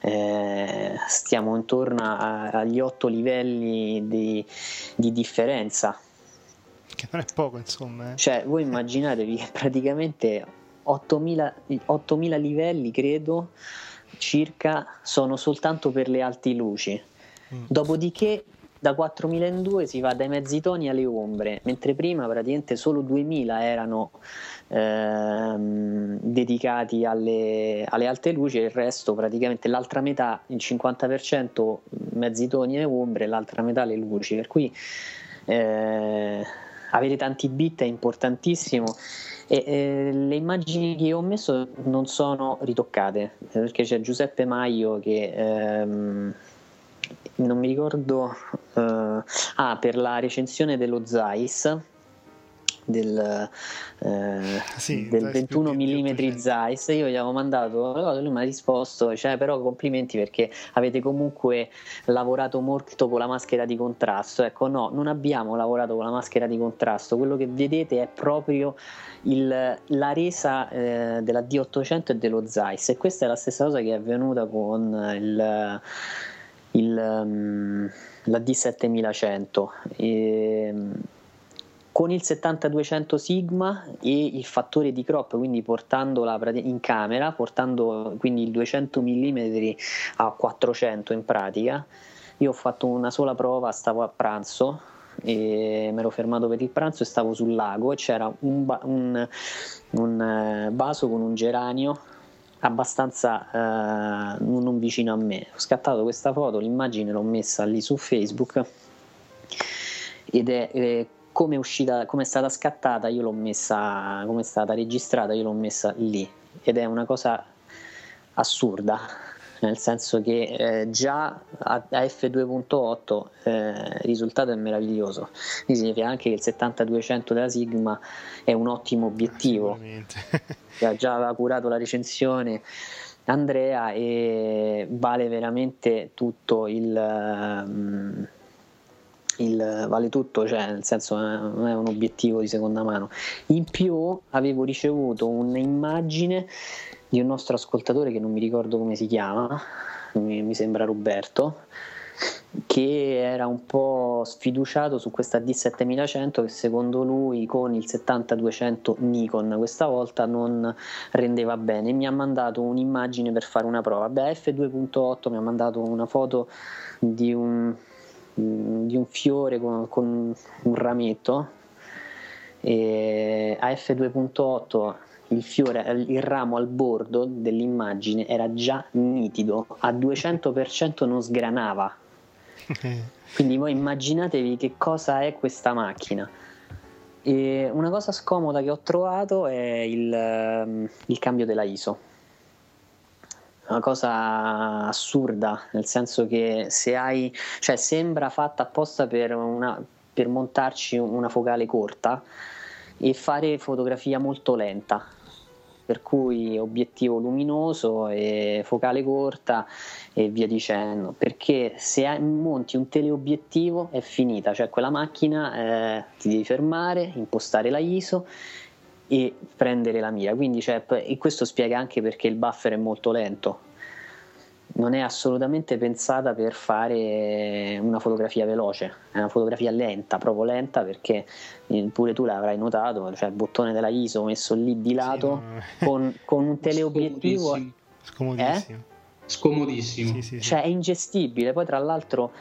eh, stiamo intorno a, agli 8 livelli di, di differenza. Che non è poco insomma eh. cioè voi immaginatevi che praticamente 8.000, 8.000 livelli, credo, circa, sono soltanto per le alte luci. Mm. Dopodiché da 4.000 in 2 si va dai mezzi toni alle ombre, mentre prima praticamente solo 2.000 erano ehm, dedicati alle, alle, alte luci e il resto praticamente l'altra metà, il 50% mezzi toni e ombre, l'altra metà le luci, per cui eh, avere tanti bit è importantissimo e eh, le immagini che ho messo non sono ritoccate perché c'è Giuseppe Maio che ehm, non mi ricordo eh, ah per la recensione dello Zeiss del, eh, sì, del 21 mm Zeiss. Io gli avevo mandato lui mi ha risposto cioè però complimenti perché avete comunque lavorato molto con la maschera di contrasto. Ecco no non abbiamo lavorato con la maschera di contrasto. Quello che vedete è proprio il, la resa eh, della D800 e dello Zeiss. E questa è la stessa cosa che è avvenuta con il, il, um, la D7100 e, con il 7200 Sigma e il fattore di crop, quindi portandola in camera, portando quindi il 200 mm a 400 in pratica. Io ho fatto una sola prova, stavo a pranzo e mi ero fermato per il pranzo e stavo sul lago e c'era un, ba- un, un eh, vaso con un geranio abbastanza eh, non vicino a me. Ho scattato questa foto, l'immagine l'ho messa lì su Facebook ed è, è come è uscita, come è stata scattata, io l'ho messa, come è stata registrata, io l'ho messa lì. Ed è una cosa assurda nel senso che eh, già a, a F2.8 eh, il risultato è meraviglioso, quindi significa anche che il 7200 della Sigma è un ottimo obiettivo, ha già curato la recensione Andrea e vale veramente tutto il... Um, il, vale tutto, cioè nel senso non è un obiettivo di seconda mano. In più avevo ricevuto un'immagine di un nostro ascoltatore che non mi ricordo come si chiama, mi, mi sembra Roberto, che era un po' sfiduciato su questa D7100 che secondo lui con il 7200 Nikon questa volta non rendeva bene mi ha mandato un'immagine per fare una prova. Beh, F2.8 mi ha mandato una foto di un di un fiore con, con un rametto e a f2.8 il fiore, il ramo al bordo dell'immagine era già nitido, a 200% non sgranava. Quindi voi immaginatevi che cosa è questa macchina. E una cosa scomoda che ho trovato è il, il cambio della ISO una cosa assurda, nel senso che se hai, cioè sembra fatta apposta per, una, per montarci una focale corta e fare fotografia molto lenta, per cui obiettivo luminoso e focale corta e via dicendo, perché se monti un teleobiettivo è finita, cioè quella macchina eh, ti devi fermare, impostare la ISO e prendere la mira. Quindi, cioè, e questo spiega anche perché il buffer è molto lento. Non è assolutamente pensata per fare una fotografia veloce, è una fotografia lenta, proprio lenta perché pure tu l'avrai notato, cioè il bottone della ISO messo lì di lato sì, no. con, con, un teleobiettivo. Scomodissimo. Eh? Scomodissimo. Sì, sì, cioè è ingestibile. Poi tra l'altro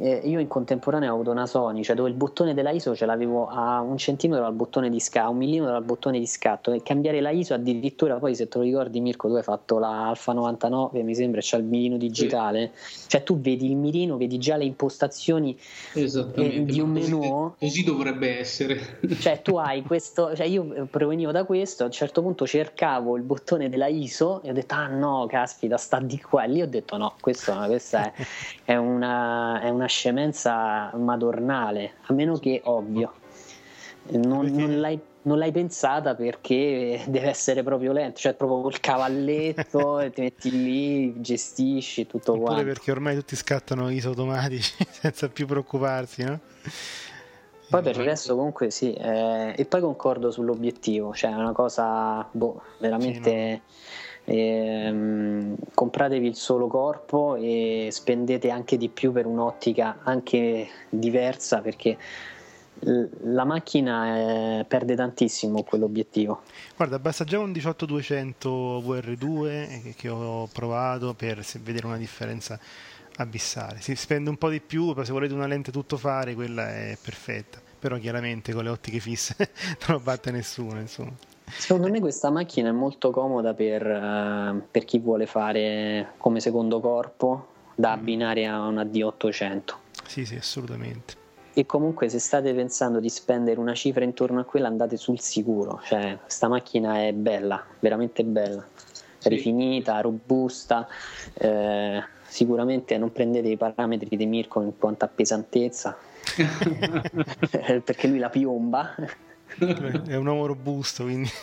eh, io in contemporanea ho avuto una Sony, cioè dove il bottone della ISO ce l'avevo a un centimetro dal bottone di scatto, a un millimetro dal bottone di scatto e cambiare la ISO addirittura poi se te lo ricordi Mirko tu hai fatto la Alfa 99 mi sembra c'è il mirino digitale, sì. cioè tu vedi il mirino, vedi già le impostazioni eh, di un menu. Così dovrebbe essere. Cioè tu hai questo, cioè io provenivo da questo, a un certo punto cercavo il bottone della ISO e ho detto ah no caspita sta di qua e lì ho detto no, questo, questa è, è una... È una una scemenza madornale, a meno che ovvio. Non, non, l'hai, non, l'hai, pensata perché deve essere proprio lento, cioè proprio col cavalletto e ti metti lì, gestisci tutto Oppure quanto. perché ormai tutti scattano ISO automatici senza più preoccuparsi, no? Poi per il resto comunque sì, eh, e poi concordo sull'obiettivo, cioè è una cosa boh, veramente... Sì, no ehm, compratevi il solo corpo e spendete anche di più per un'ottica anche diversa perché la macchina eh, perde tantissimo quell'obiettivo. Guarda, basta già un 18200 VR2 eh, che ho provato per vedere una differenza abissale. Si spende un po' di più, però se volete una lente tutto fare, quella è perfetta. Però chiaramente con le ottiche fisse non lo batte nessuno, insomma. Secondo me questa macchina è molto comoda per, uh, per chi vuole fare come secondo corpo da mm. abbinare a una D800. Sì, sì, assolutamente. E comunque se state pensando di spendere una cifra intorno a quella andate sul sicuro, cioè questa macchina è bella, veramente bella, sì. rifinita, robusta, eh, sicuramente non prendete i parametri di Mirko in quanto a pesantezza, perché lui la piomba è un uomo robusto, quindi...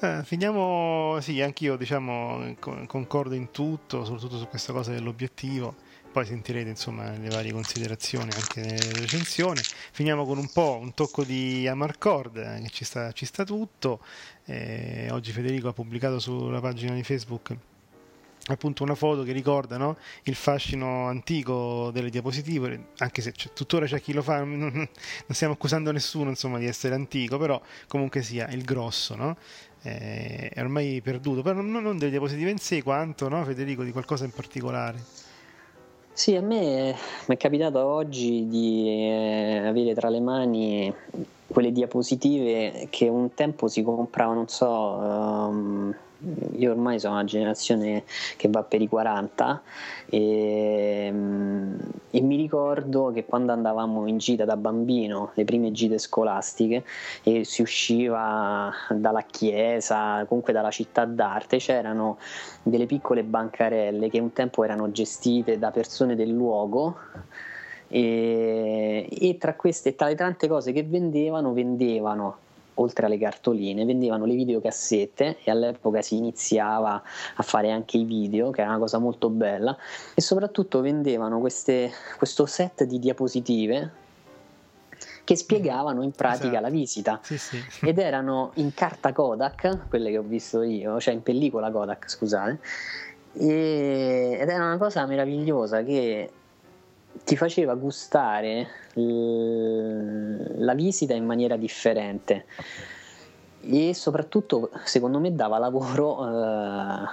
eh, finiamo, sì, anch'io diciamo concordo in tutto, soprattutto su questa cosa dell'obiettivo. Poi sentirete insomma le varie considerazioni anche nelle recensioni. Finiamo con un po' un tocco di Amarcord, eh, che ci sta, ci sta tutto. Eh, oggi Federico ha pubblicato sulla pagina di Facebook appunto una foto che ricorda no? il fascino antico delle diapositive, anche se c'è, tuttora c'è chi lo fa, non, non, stiamo accusando nessuno insomma, di essere antico, però comunque sia il grosso, no? eh, è ormai perduto, però non, non, delle diapositive in sé quanto, no, Federico, di qualcosa in particolare. Sì, a me mi è capitato oggi di eh, avere tra le mani quelle diapositive che un tempo si compravano, non so... Um, io ormai sono una generazione che va per i 40 e, mm, e, mi ricordo che quando andavamo in gita da bambino, le prime gite scolastiche, e si usciva dalla chiesa, comunque dalla città d'arte, c'erano delle piccole bancarelle che un tempo erano gestite da persone del luogo e, e tra queste, tra le tante cose che vendevano, vendevano oltre alle cartoline, vendevano le videocassette e all'epoca si iniziava a fare anche i video, che era una cosa molto bella, e soprattutto vendevano queste, questo set di diapositive che spiegavano in pratica esatto. la visita sì, sì. ed erano in carta Kodak, quelle che ho visto io, cioè in pellicola Kodak, scusate, e, ed era una cosa meravigliosa che ti faceva gustare la visita in maniera differente e soprattutto secondo me dava lavoro eh,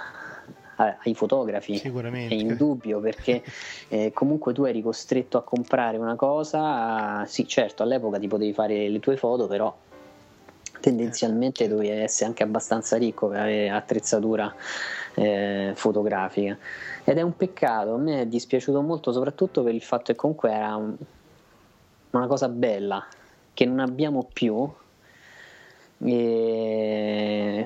ai fotografi. Sicuramente. È indubbio perché eh, comunque tu eri costretto a comprare una cosa, sì certo all'epoca ti potevi fare le tue foto però tendenzialmente dovevi essere anche abbastanza ricco per avere attrezzatura eh, fotografica ed è un peccato, a me è dispiaciuto molto soprattutto per il fatto che comunque era un, una cosa bella che non abbiamo più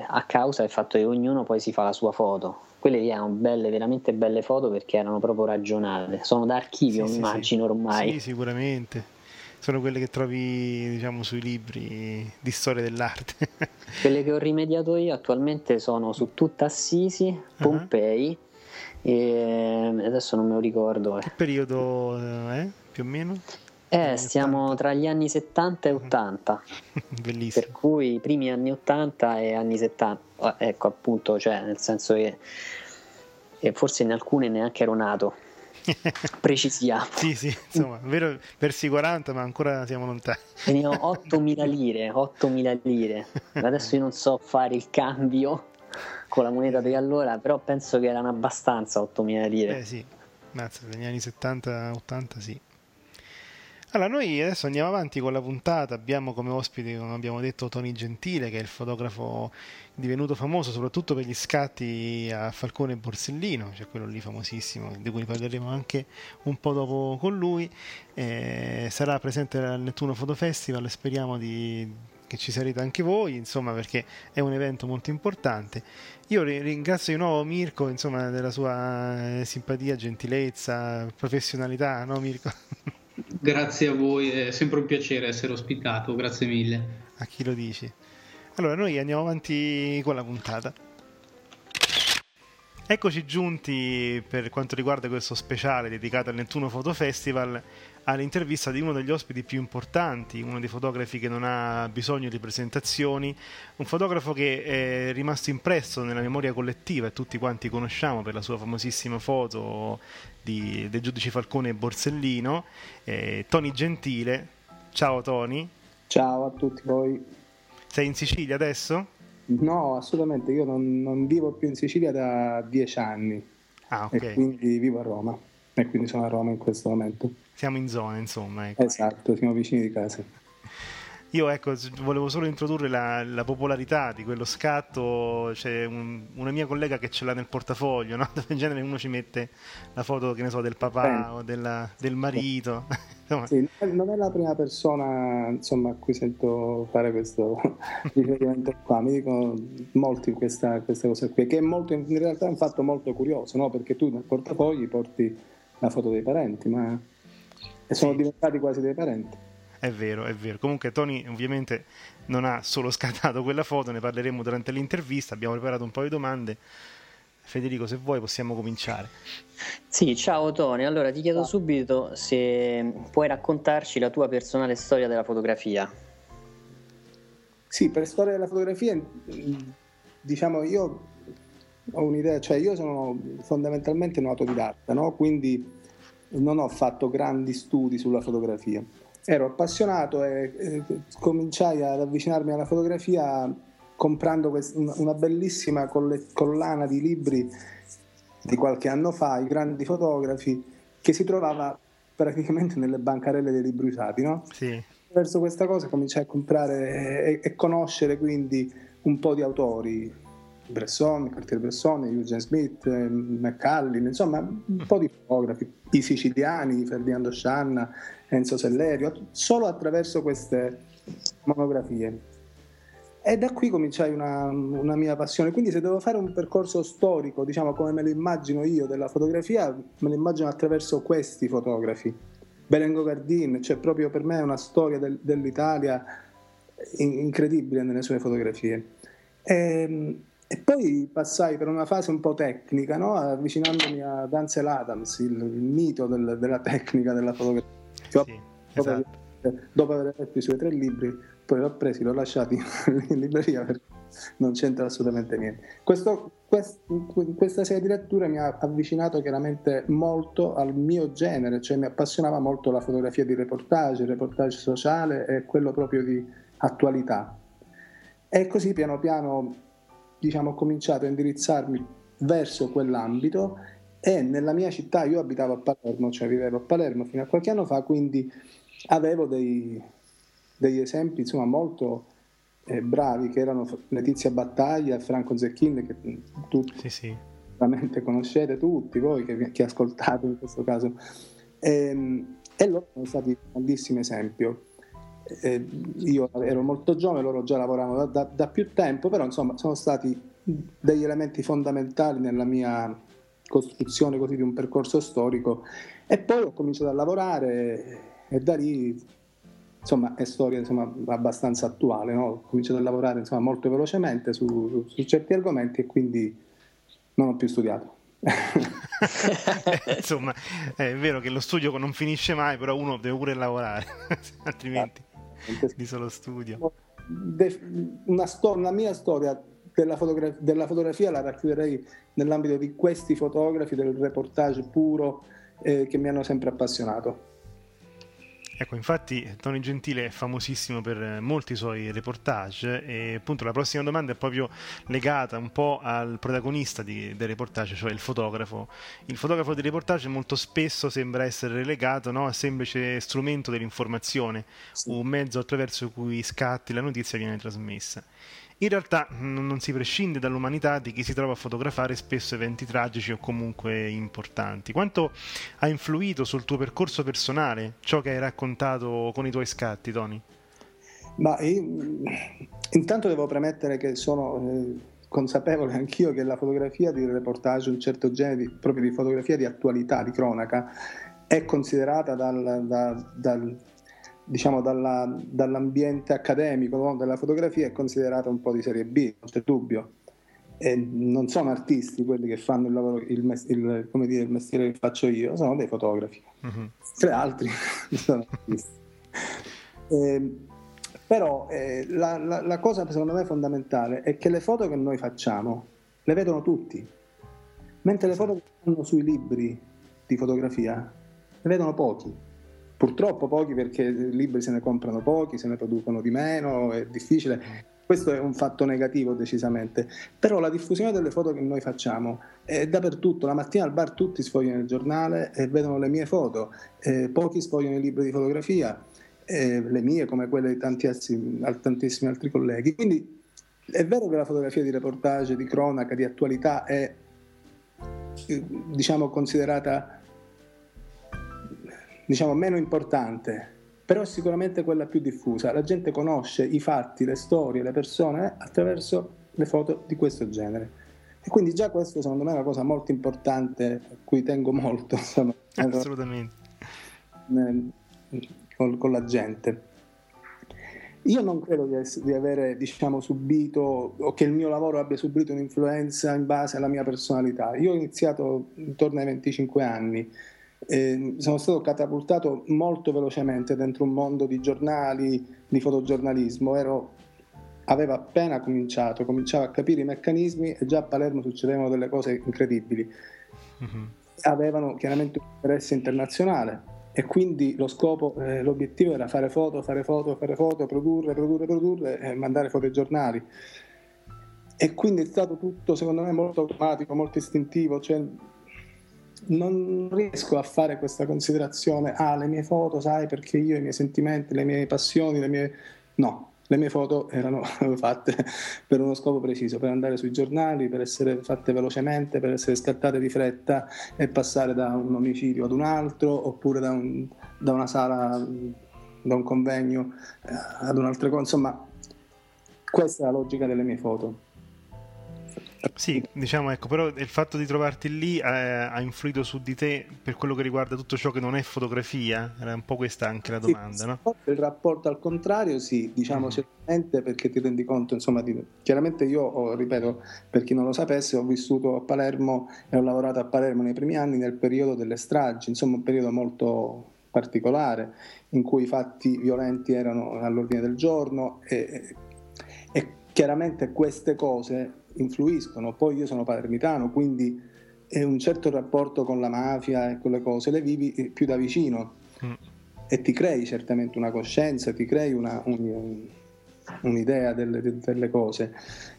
a causa del fatto che ognuno poi si fa la sua foto. Quelle lì erano belle, veramente belle foto perché erano proprio ragionate. Sono da archivio, sì, immagino sì. ormai. Sì, sicuramente. Sono quelle che trovi, diciamo, sui libri di storia dell'arte. quelle che ho rimediato io attualmente sono su tutta Assisi, ah. Pompei. Uh-huh. E adesso non me lo ricordo. Che periodo è, eh? più o meno? Eh, stiamo tra gli anni 70 e 80. Bellissimo. Per cui i primi anni 80 e anni 70. Ecco appunto, cioè, nel senso che forse in alcune neanche ero nato. Precisiamo. sì, sì, insomma, vero versi 40, ma ancora siamo lontani. Venivo 8.000 lire, 8.000 lire. Adesso io non so fare il cambio con la moneta di allora, però penso che erano abbastanza 8.000 lire. Eh sì, mazza, negli anni 70-80 sì. Allora, noi adesso andiamo avanti con la puntata. Abbiamo come ospite, come abbiamo detto, Tony Gentile, che è il fotografo divenuto famoso soprattutto per gli scatti a Falcone e Borsellino, cioè quello lì famosissimo, di cui parleremo anche un po' dopo con lui. Eh, sarà presente al Nettuno Photo Festival, speriamo di, che ci sarete anche voi, insomma, perché è un evento molto importante. Io ringrazio di nuovo Mirko, insomma, della sua eh, simpatia, gentilezza, professionalità, no Mirko? Grazie a voi, è sempre un piacere essere ospitato, grazie mille. A chi lo dici? Allora, noi andiamo avanti con la puntata. Eccoci giunti per quanto riguarda questo speciale dedicato al Nettuno Photo Festival all'intervista di uno degli ospiti più importanti, uno dei fotografi che non ha bisogno di presentazioni, un fotografo che è rimasto impresso nella memoria collettiva e tutti quanti conosciamo per la sua famosissima foto di, dei giudici Falcone e Borsellino, eh, Tony Gentile. Ciao Tony. Ciao a tutti voi. Sei in Sicilia adesso? No, assolutamente, io non, non vivo più in Sicilia da dieci anni. Ah, ok. E quindi vivo a Roma e quindi sono a Roma in questo momento. Siamo in zona, insomma. Ecco. Esatto, siamo vicini di casa. Io ecco, volevo solo introdurre la, la popolarità di quello scatto. C'è un, una mia collega che ce l'ha nel portafoglio, no? in genere uno ci mette la foto, che ne so, del papà o della, del marito. sì, non è la prima persona insomma, a cui sento fare questo riferimento qua. Mi dicono molti questa, questa cosa qui, che è molto, in realtà è un fatto molto curioso, no? perché tu nel portafogli porti la foto dei parenti, ma e sono diventati quasi dei parenti. È vero, è vero. Comunque Tony ovviamente non ha solo scattato quella foto, ne parleremo durante l'intervista, abbiamo preparato un paio di domande. Federico, se vuoi possiamo cominciare. Sì, ciao Tony. Allora ti chiedo subito se puoi raccontarci la tua personale storia della fotografia. Sì, per storia della fotografia, diciamo io ho un'idea, cioè io sono fondamentalmente un autodidatta, no? quindi non ho fatto grandi studi sulla fotografia. Ero appassionato e, e cominciai ad avvicinarmi alla fotografia comprando quest- una bellissima coll- collana di libri di qualche anno fa, i grandi fotografi, che si trovava praticamente nelle bancarelle dei libri usati. No? Sì. Verso questa cosa cominciai a comprare e, e conoscere quindi un po' di autori, Bresson, Cartier-Bresson, Eugene Smith, eh, McCallin, insomma un po' di fotografi, i siciliani, Ferdinando Scianna, Enzo Sellerio, solo attraverso queste monografie. E da qui cominciai una, una, mia passione. Quindi, se devo fare un percorso storico, diciamo come me lo immagino io della fotografia, me lo immagino attraverso questi fotografi. Berengo Gardin, cioè proprio per me una storia del, dell'Italia incredibile nelle sue fotografie. E, ehm, e poi passai per una fase un po' tecnica, no? avvicinandomi a Ansel Adams, il, il mito del, della tecnica della fotografia. Sì, esatto. Dopo aver letto i suoi tre libri, poi l'ho presi, l'ho lasciati in libreria perché non c'entra assolutamente niente. Questo, quest, questa serie di letture mi ha avvicinato chiaramente molto al mio genere, cioè mi appassionava molto la fotografia di reportage, il reportage sociale e quello proprio di attualità. E così piano piano diciamo, ho cominciato a indirizzarmi verso quell'ambito e nella mia città, io abitavo a Palermo, cioè vivevo a Palermo fino a qualche anno fa, quindi avevo dei, degli esempi insomma, molto eh, bravi che erano Letizia Battaglia e Franco Zecchin che tutti sì, sì. veramente conoscete tutti voi che, che ascoltate in questo caso e, ehm, e loro sono stati un grandissimo esempio eh, io ero molto giovane, loro già lavoravano da, da, da, più tempo, però insomma sono stati degli elementi fondamentali nella mia costruzione così di un percorso storico e poi ho cominciato a lavorare e da lì insomma è storia insomma, abbastanza attuale, no? ho cominciato a lavorare insomma, molto velocemente su, su certi argomenti e quindi non ho più studiato. insomma, è vero che lo studio non finisce mai, però uno deve pure lavorare, altrimenti di solo studio. Una, sto- una mia storia della, fotogra- della, fotografia la racchiuderei nell'ambito di questi fotografi, del reportage puro eh, che mi hanno sempre appassionato. Ecco, infatti Tony Gentile è famosissimo per molti suoi reportage e appunto la prossima domanda è proprio legata un po' al protagonista di, del reportage, cioè il fotografo. Il fotografo di reportage molto spesso sembra essere relegato no, a semplice strumento dell'informazione, sì. un mezzo attraverso cui scatti la notizia viene trasmessa. In realtà non si prescinde dall'umanità di chi si trova a fotografare spesso eventi tragici o comunque importanti. Quanto ha influito sul tuo percorso personale ciò che hai raccontato con i tuoi scatti, Tony? Ma io, intanto devo premettere che sono eh, consapevole anch'io che la fotografia di reportage, un certo genere di, proprio di fotografia di attualità, di cronaca, è considerata dal, da, dal diciamo dalla, dall'ambiente accademico no? della fotografia è considerata un po' di serie B, non c'è dubbio. E non sono artisti quelli che fanno il, lavoro, il, mes- il, dire, il mestiere che faccio io, sono dei fotografi. Uh-huh. Tre altri sono artisti. Eh, però eh, la, la, la cosa secondo me fondamentale è che le foto che noi facciamo le vedono tutti, mentre le foto che fanno sui libri di fotografia le vedono pochi Purtroppo pochi perché libri se ne comprano pochi, se ne producono di meno, è difficile. Questo è un fatto negativo decisamente, però la diffusione delle foto che noi facciamo è dappertutto, la mattina al bar tutti sfogliano il giornale e vedono le mie foto, eh, pochi sfogliano i libri di fotografia, eh, le mie come quelle di tantissimi, tantissimi altri colleghi. Quindi è vero che la fotografia di reportage, di cronaca, di attualità è eh, diciamo considerata diciamo, meno importante, però è sicuramente quella più diffusa. La gente conosce i fatti, le storie, le persone attraverso le foto di questo genere. E quindi già questo secondo me è una cosa molto importante a cui tengo molto. Insomma, Assolutamente. Con, con, la gente. Io non credo di, essere, di avere diciamo, subito o che il mio lavoro abbia subito un'influenza in base alla mia personalità. Io ho iniziato intorno ai 25 anni eh, sono stato catapultato molto velocemente dentro un mondo di giornali, di fotogiornalismo. Ero, avevo appena cominciato, cominciavo a capire i meccanismi e già a Palermo succedevano delle cose incredibili. Mm-hmm. Avevano chiaramente un interesse internazionale e quindi lo scopo, eh, l'obiettivo era fare foto, fare foto, fare foto, produrre, produrre, produrre e mandare foto ai giornali. E quindi è stato tutto, secondo me, molto automatico, molto istintivo. Cioè, non riesco a fare questa considerazione, ah le mie foto, sai, perché io i miei sentimenti, le mie passioni, le mie... No, le mie foto erano fatte per uno scopo preciso, per andare sui giornali, per essere fatte velocemente, per essere scattate di fretta e passare da un omicidio ad un altro, oppure da, un, da una sala, da un convegno eh, ad un'altra cosa. Insomma, questa è la logica delle mie foto. Sì, diciamo ecco, però il fatto di trovarti lì eh, ha influito su di te per quello che riguarda tutto ciò che non è fotografia? Era un po' questa anche la domanda, sì, no? Il rapporto al contrario, sì, diciamo mm. certamente perché ti rendi conto, insomma, di... chiaramente io, ho, ripeto, per chi non lo sapesse, ho vissuto a Palermo e ho lavorato a Palermo nei primi anni nel periodo delle stragi, insomma un periodo molto particolare in cui i fatti violenti erano all'ordine del giorno e, e chiaramente queste cose influiscono. Poi io sono palermitano, quindi è un certo rapporto con la mafia e con le cose le vivi eh, più da vicino mm. e ti crei certamente una coscienza, ti crei una, un, un'idea delle, delle, cose.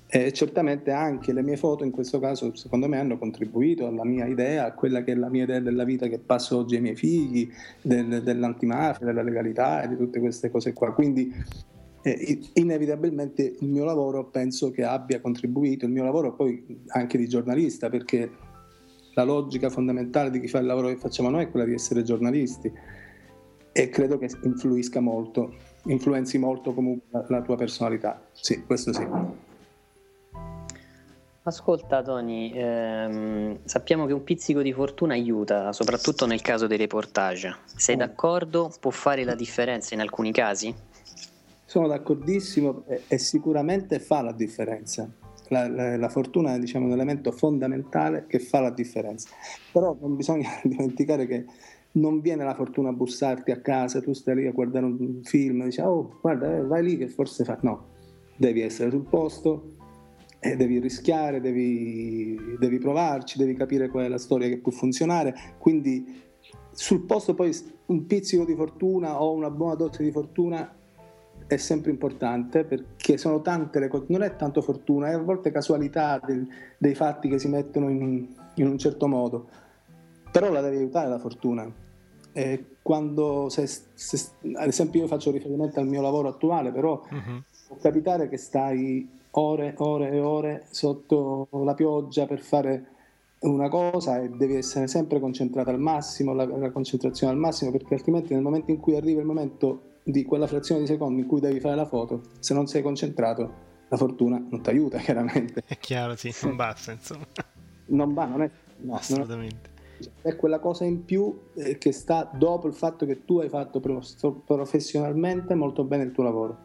E certamente anche le mie foto in questo caso secondo me hanno contribuito alla mia idea, a quella che è la mia idea della vita che passo oggi ai miei figli, del, dell'antimafia, della legalità e di tutte queste cose qua. Quindi eh, inevitabilmente il mio lavoro penso che abbia contribuito, il mio lavoro poi anche di giornalista, perché la logica fondamentale di chi fa il lavoro che facciamo noi è quella di essere giornalisti e credo che influisca molto, influenzi molto comunque la, tua personalità. Sì, questo sì. Ascolta Tony, ehm, sappiamo che un pizzico di fortuna aiuta, soprattutto nel caso dei reportage. Sei mm. d'accordo? Può fare la differenza in alcuni casi? Sono d'accordissimo e, e sicuramente fa la differenza. La, la, la, fortuna è diciamo, un elemento fondamentale che fa la differenza. Però non bisogna dimenticare che non viene la fortuna a bussarti a casa, tu stai lì a guardare un film e dici oh guarda eh, vai lì che forse fa... No, devi essere sul posto, eh, devi rischiare, devi, devi provarci, devi capire qual è la storia che può funzionare. Quindi sul posto poi un pizzico di fortuna o una buona dose di fortuna è sempre importante perché sono tante le cose, non è tanto fortuna, è a volte casualità del, dei fatti che si mettono in, in, un certo modo, però la devi aiutare la fortuna. E quando, se, se, ad esempio io faccio riferimento al mio lavoro attuale, però uh-huh. può capitare che stai ore, ore e ore sotto la pioggia per fare una cosa e devi essere sempre concentrato al massimo, la, la concentrazione al massimo, perché altrimenti nel momento in cui arriva il momento di quella frazione di secondo in cui devi fare la foto, se non sei concentrato, la fortuna non ti aiuta, chiaramente. È chiaro, sì, non basta, insomma. Non va, non è... No, Assolutamente. Non è, è, quella cosa in più eh, che sta dopo il fatto che tu hai fatto professionalmente molto bene il tuo lavoro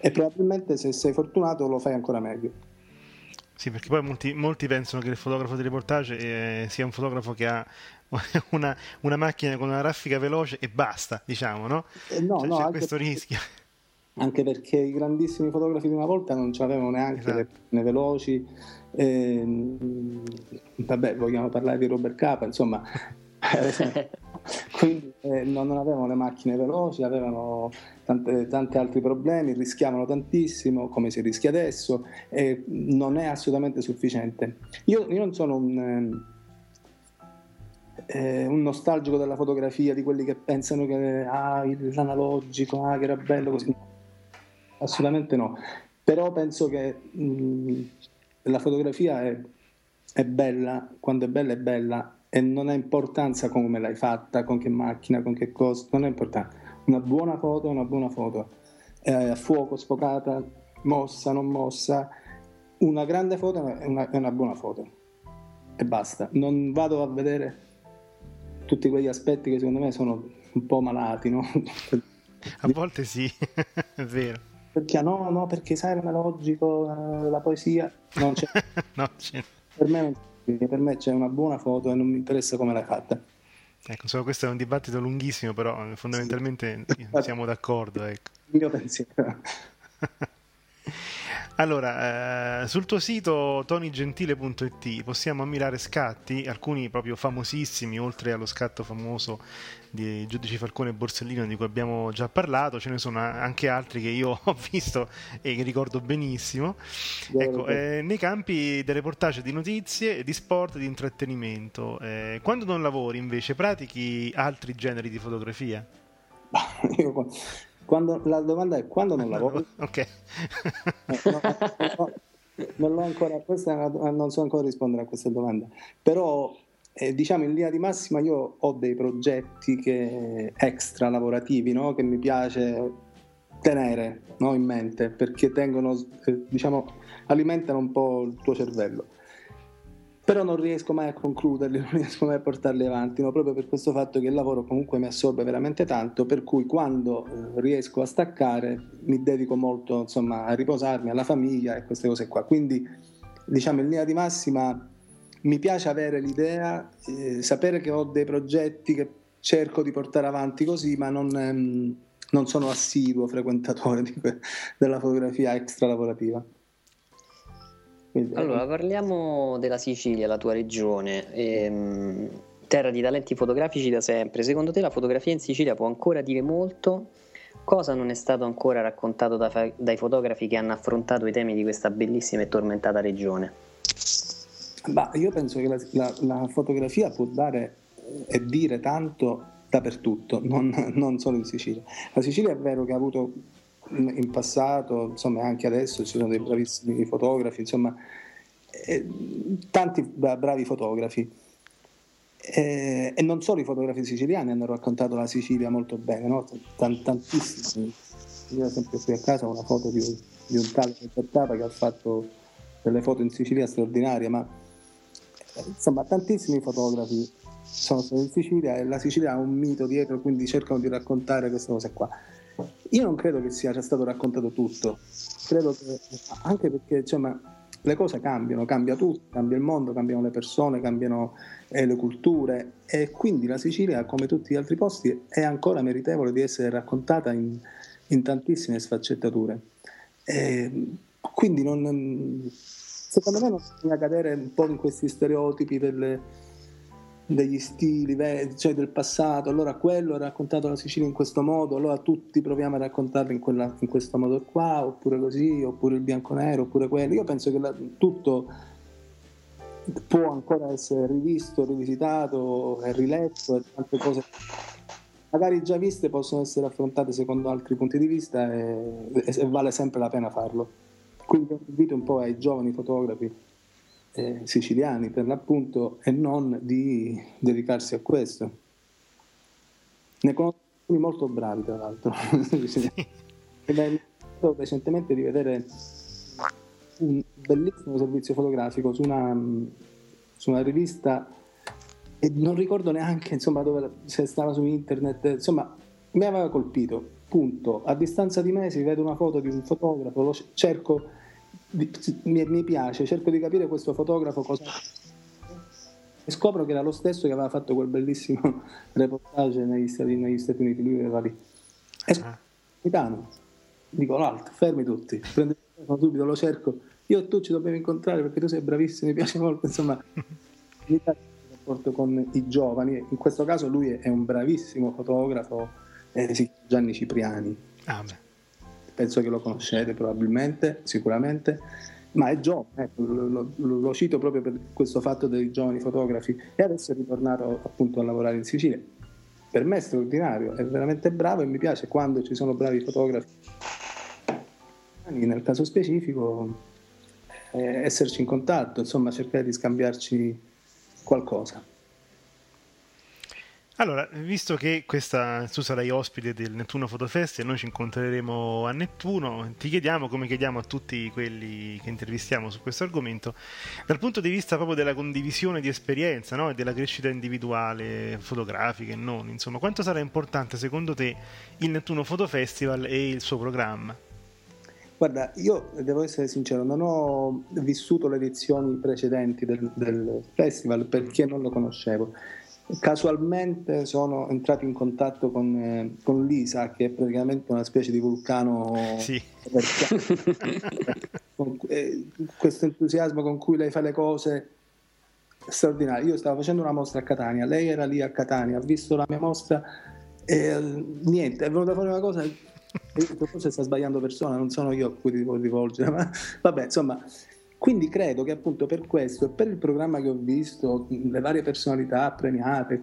e probabilmente se sei fortunato lo fai ancora meglio. Sì, perché poi molti, molti pensano che il fotografo di reportage eh, sia un fotografo che ha una, una, macchina con una raffica veloce e basta, diciamo, no? Eh no, cioè, no c'è questo perché, rischio. Anche perché i grandissimi fotografi di una volta non avevano neanche esatto. le macchine veloci. Eh, vabbè, vogliamo parlare di Robert Capa, insomma. Quindi eh, non avevano le macchine veloci, avevano tanti altri problemi, rischiavano tantissimo, come si rischia adesso, e non è assolutamente sufficiente. Io, io non sono un, eh, un, nostalgico della fotografia, di quelli che pensano che ah, l'analogico, ah, che era bello così. Assolutamente no. Però penso che mh, la fotografia è, è bella, quando è bella è bella e non ha importanza come l'hai fatta, con che macchina, con che cosa, non è importante. Una buona foto è una buona foto, eh, a fuoco, sfocata, mossa, non mossa. Una grande foto è una, è una buona foto e basta. Non vado a vedere tutti quegli aspetti che secondo me sono un po' malati, no? A volte sì, è vero. Perché no, no, perché sai l'analogico, eh, la poesia, non c'è. no, c'è. Per me per me c'è una buona foto e non mi interessa come l'hai fatta. Ecco, solo questo è un dibattito lunghissimo, però eh, fondamentalmente siamo d'accordo. Ecco. Il mio pensiero. Allora, eh, sul tuo sito tonigentile.it possiamo ammirare scatti, alcuni proprio famosissimi, oltre allo scatto famoso di Giudici Falcone e Borsellino di cui abbiamo già parlato, ce ne sono anche altri che io ho visto e che ricordo benissimo. Ecco, eh, nei campi del reportage di notizie, di sport, di intrattenimento. Eh, quando non lavori invece pratichi altri generi di fotografia? Io quando, la domanda è quando non lavori? ok. Eh, no, no, non, l'ho ancora, una, non so ancora rispondere a questa domanda, però eh, diciamo in linea di massima io ho dei progetti che, extra lavorativi no? che mi piace tenere no? in mente perché tengono, eh, diciamo, alimentano un po' il tuo cervello però non riesco mai a concluderli, non riesco mai a portarli avanti, no? proprio per questo fatto che il lavoro comunque mi assorbe veramente tanto, per cui quando eh, riesco a staccare mi dedico molto insomma, a riposarmi, alla famiglia e queste cose qua. Quindi diciamo in linea di massima mi piace avere l'idea, eh, sapere che ho dei progetti che cerco di portare avanti così, ma non, ehm, non sono assiduo frequentatore que- della fotografia extra lavorativa. Quindi, allora, parliamo della Sicilia, la tua regione. Ehm, terra di talenti fotografici da sempre. Secondo te la fotografia in Sicilia può ancora dire molto cosa non è stato ancora raccontato da dai fotografi che hanno affrontato i temi di questa bellissima e tormentata regione? Ma io penso che la, la, la fotografia può dare e dire tanto dappertutto, non, non, solo in Sicilia. La Sicilia è vero che ha avuto in passato, insomma anche adesso ci sono dei bravissimi fotografi, insomma eh, tanti bravi fotografi. Eh, e non solo i fotografi siciliani hanno raccontato la Sicilia molto bene, no? Tant- tantissimi. Io ho sempre qui a casa una foto di un, di un tale Pettata che ha fatto delle foto in Sicilia straordinarie, ma eh, insomma tantissimi fotografi sono stati in Sicilia e la Sicilia ha un mito dietro, quindi cercano di raccontare queste cose qua. Io non credo che sia stato raccontato tutto, credo che anche perché insomma, le cose cambiano, cambia tutto, cambia il mondo, cambiano le persone, cambiano eh, le culture e quindi la Sicilia, come tutti gli altri posti, è ancora meritevole di essere raccontata in, in tantissime sfaccettature. E quindi non, secondo me non bisogna cadere un po' in questi stereotipi delle, degli stili cioè del passato, allora quello ha raccontato la Sicilia in questo modo, allora tutti proviamo a raccontarla in, quella, in questo modo qua, oppure così, oppure il bianco-nero, oppure quello. Io penso che la, tutto può ancora essere rivisto, rivisitato e riletto e tante cose magari già viste possono essere affrontate secondo altri punti di vista e, e vale sempre la pena farlo. Quindi invito un po' ai giovani fotografi eh, siciliani per l'appunto e non di dedicarsi a questo. Ne conosco alcuni molto bravi tra l'altro. Ed è recentemente di vedere un bellissimo servizio fotografico su una, su una rivista e non ricordo neanche insomma, dove se stava su internet, insomma mi aveva colpito, punto. A distanza di mesi vedo una foto di un fotografo, lo cerco mi, mi, piace, cerco di capire questo fotografo cosa e scopro che era lo stesso che aveva fatto quel bellissimo reportage negli Stati, negli Stati Uniti, lui era lì. E ah. capitano, dico l'altro, fermi tutti, prendo il telefono subito, lo cerco, io e tu ci dobbiamo incontrare perché tu sei bravissimo, mi piace molto, insomma, mi piace il rapporto con i giovani, in questo caso lui è un bravissimo fotografo, eh, Gianni Cipriani. Ah, beh penso che lo conoscete probabilmente, sicuramente, ma è giovane, ecco, lo, lo, lo, cito proprio per questo fatto dei giovani fotografi e adesso è ritornato appunto a lavorare in Sicilia. Per me è straordinario, è veramente bravo e mi piace quando ci sono bravi fotografi. Nel caso specifico, eh, esserci in contatto, insomma, cercare di scambiarci qualcosa. Allora, visto che questa, tu sarai ospite del Nettuno Fotofest e noi ci incontreremo a Nettuno, ti chiediamo, come chiediamo a tutti quelli che intervistiamo su questo argomento, dal punto di vista proprio della condivisione di esperienza no? e della crescita individuale, fotografica e non, insomma, quanto sarà importante secondo te il Nettuno Fotofestival e il suo programma? Guarda, io devo essere sincero, non ho vissuto le edizioni precedenti del, del festival perché non lo conoscevo Casualmente sono entrato in contatto con, eh, con, Lisa, che è praticamente una specie di vulcano. Sì. eh, questo entusiasmo con cui lei fa le cose straordinario. Io stavo facendo una mostra a Catania, lei era lì a Catania, ha visto la mia mostra e niente, è venuta fuori una cosa. Forse sta sbagliando persona, non sono io a cui devo rivolgere, ma vabbè, insomma, quindi credo che appunto per questo e per il programma che ho visto, le varie personalità premiate,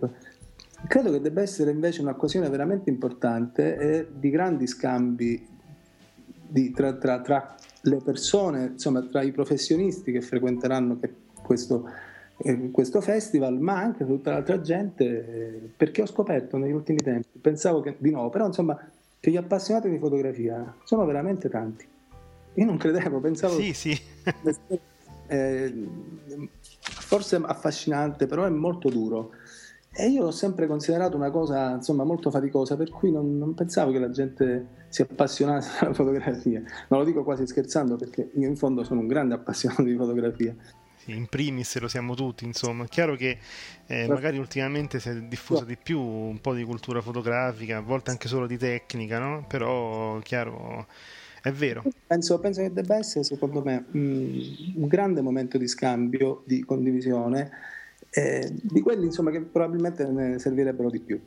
credo che debba essere invece un'occasione veramente importante e di grandi scambi di, tra, tra, tra, le persone, insomma tra i professionisti che frequenteranno questo, eh, questo festival, ma anche tutta l'altra gente, eh, perché ho scoperto negli ultimi tempi, pensavo che di no, però insomma che gli appassionati di fotografia sono veramente tanti. Io non credevo, pensavo... Sì, sì. Eh, forse affascinante, però è molto duro. E io l'ho sempre considerato una cosa insomma, molto faticosa, per cui non, non, pensavo che la gente si appassionasse alla fotografia. Non lo dico quasi scherzando, perché io in fondo sono un grande appassionato di fotografia. Sì, in primis lo siamo tutti, insomma. È chiaro che eh, magari ultimamente si è diffusa di più un po' di cultura fotografica, a volte anche solo di tecnica, no? Però, chiaro è vero. Penso, penso che debba essere, secondo me, un grande momento di scambio, di condivisione, eh, di quelli insomma, che probabilmente ne servirebbero di più.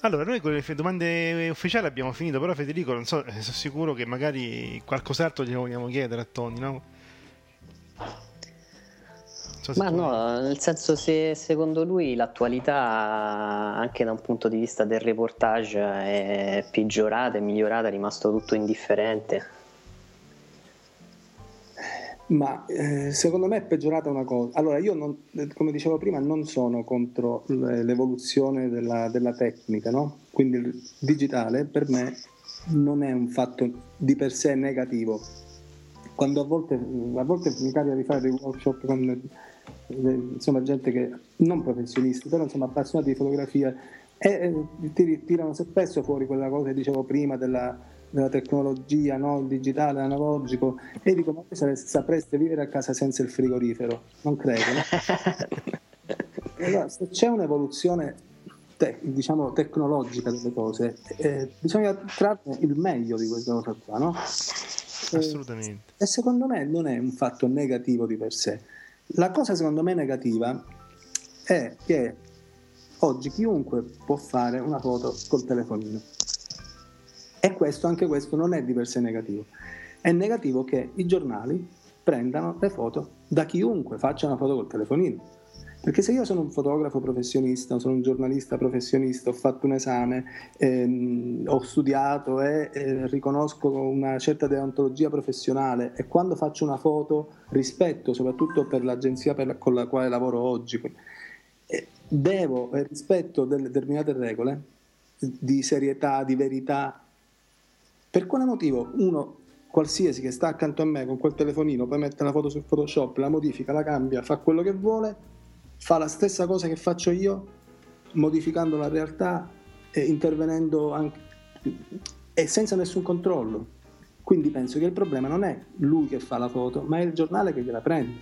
Allora, noi con le domande ufficiali abbiamo finito, però Federico, non so, sono sicuro che magari qualcos'altro glielo vogliamo chiedere a Tony, no? So Ma no, nel senso se secondo lui l'attualità anche da un punto di vista del reportage è peggiorata, è migliorata, è rimasto tutto indifferente. Ma eh, secondo me è peggiorata una cosa. Allora, io, non, come dicevo prima, non sono contro l'evoluzione della, della tecnica, no? Quindi il digitale per me non è un fatto di per sé negativo. Quando a volte, a volte mi capita di fare dei workshop con insomma, gente che non professionisti, però insomma appassionati di fotografia e eh, tirano spesso fuori quella cosa che dicevo prima della della tecnologia no? digitale, analogico e dico ma voi sapreste vivere a casa senza il frigorifero non credo no? allora, se c'è un'evoluzione te, diciamo tecnologica delle cose eh, bisogna trarre il meglio di questa cosa qua no? assolutamente e, e secondo me non è un fatto negativo di per sé la cosa secondo me negativa è che oggi chiunque può fare una foto col telefonino e questo, anche questo non è di per sé negativo. È negativo che i giornali prendano le foto da chiunque faccia una foto col telefonino. Perché se io sono un fotografo professionista, sono un giornalista professionista, ho fatto un esame, ehm, ho studiato e eh, riconosco una certa deontologia professionale e quando faccio una foto rispetto soprattutto per l'agenzia per la, con la quale lavoro oggi, eh, devo e rispetto delle determinate regole di serietà, di verità. Per quale motivo uno qualsiasi che sta accanto a me con quel telefonino, poi mette la foto su Photoshop, la modifica, la cambia, fa quello che vuole, fa la stessa cosa che faccio io, modificando la realtà e intervenendo anche e senza nessun controllo. Quindi penso che il problema non è lui che fa la foto, ma è il giornale che gliela prende.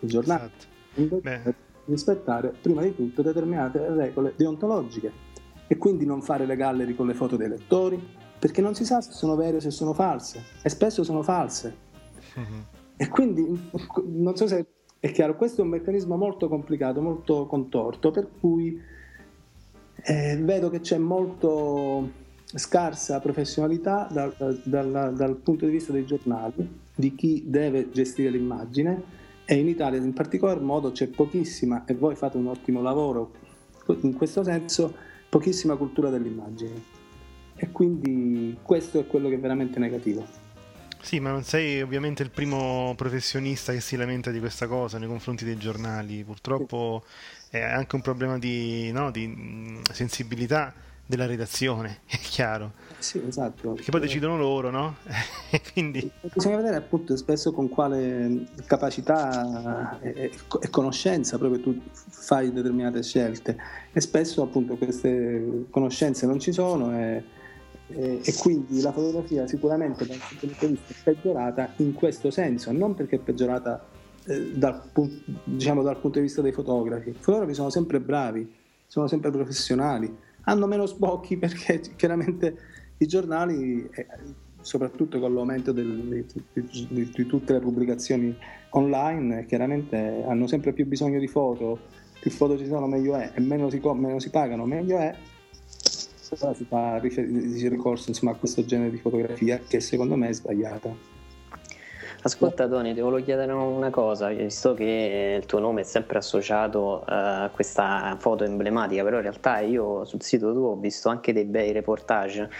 Il giornale esatto. deve rispettare prima di tutto determinate regole deontologiche e quindi non fare le gallery con le foto dei lettori, perché non si sa se sono vere o se sono false e spesso sono false. Uh-huh. E quindi non so se è chiaro, questo è un meccanismo molto complicato, molto contorto, per cui eh, vedo che c'è molto scarsa professionalità dal, dal, dal, punto di vista dei giornali, di chi deve gestire l'immagine e in Italia in particolar modo c'è pochissima, e voi fate un ottimo lavoro in questo senso, pochissima cultura dell'immagine e quindi questo è quello che è veramente negativo. Sì, ma non sei ovviamente il primo professionista che si lamenta di questa cosa nei confronti dei giornali. Purtroppo è anche un problema di, no, di mm, sensibilità della redazione, è chiaro. Sì, esatto. Perché poi decidono loro, no? Quindi... Bisogna vedere appunto spesso con quale capacità e, e, conoscenza proprio tu fai determinate scelte e spesso appunto queste conoscenze non ci sono e eh, e quindi la fotografia sicuramente dal punto di vista è peggiorata in questo senso, non perché è peggiorata eh, dal, diciamo, dal punto di vista dei fotografi. I fotografi sono sempre bravi, sono sempre professionali, hanno meno sbocchi perché chiaramente i giornali, eh, soprattutto con l'aumento del, di, di, di, tutte le pubblicazioni online, chiaramente hanno sempre più bisogno di foto, più foto ci sono meglio è e meno si, meno si pagano meglio è si fa ricorso insomma, a questo genere di fotografia che secondo me è sbagliata. Ascolta Tony, ti volevo chiedere una cosa, visto che il tuo nome è sempre associato uh, a questa foto emblematica, però in realtà io sul sito tuo ho visto anche dei bei reportage.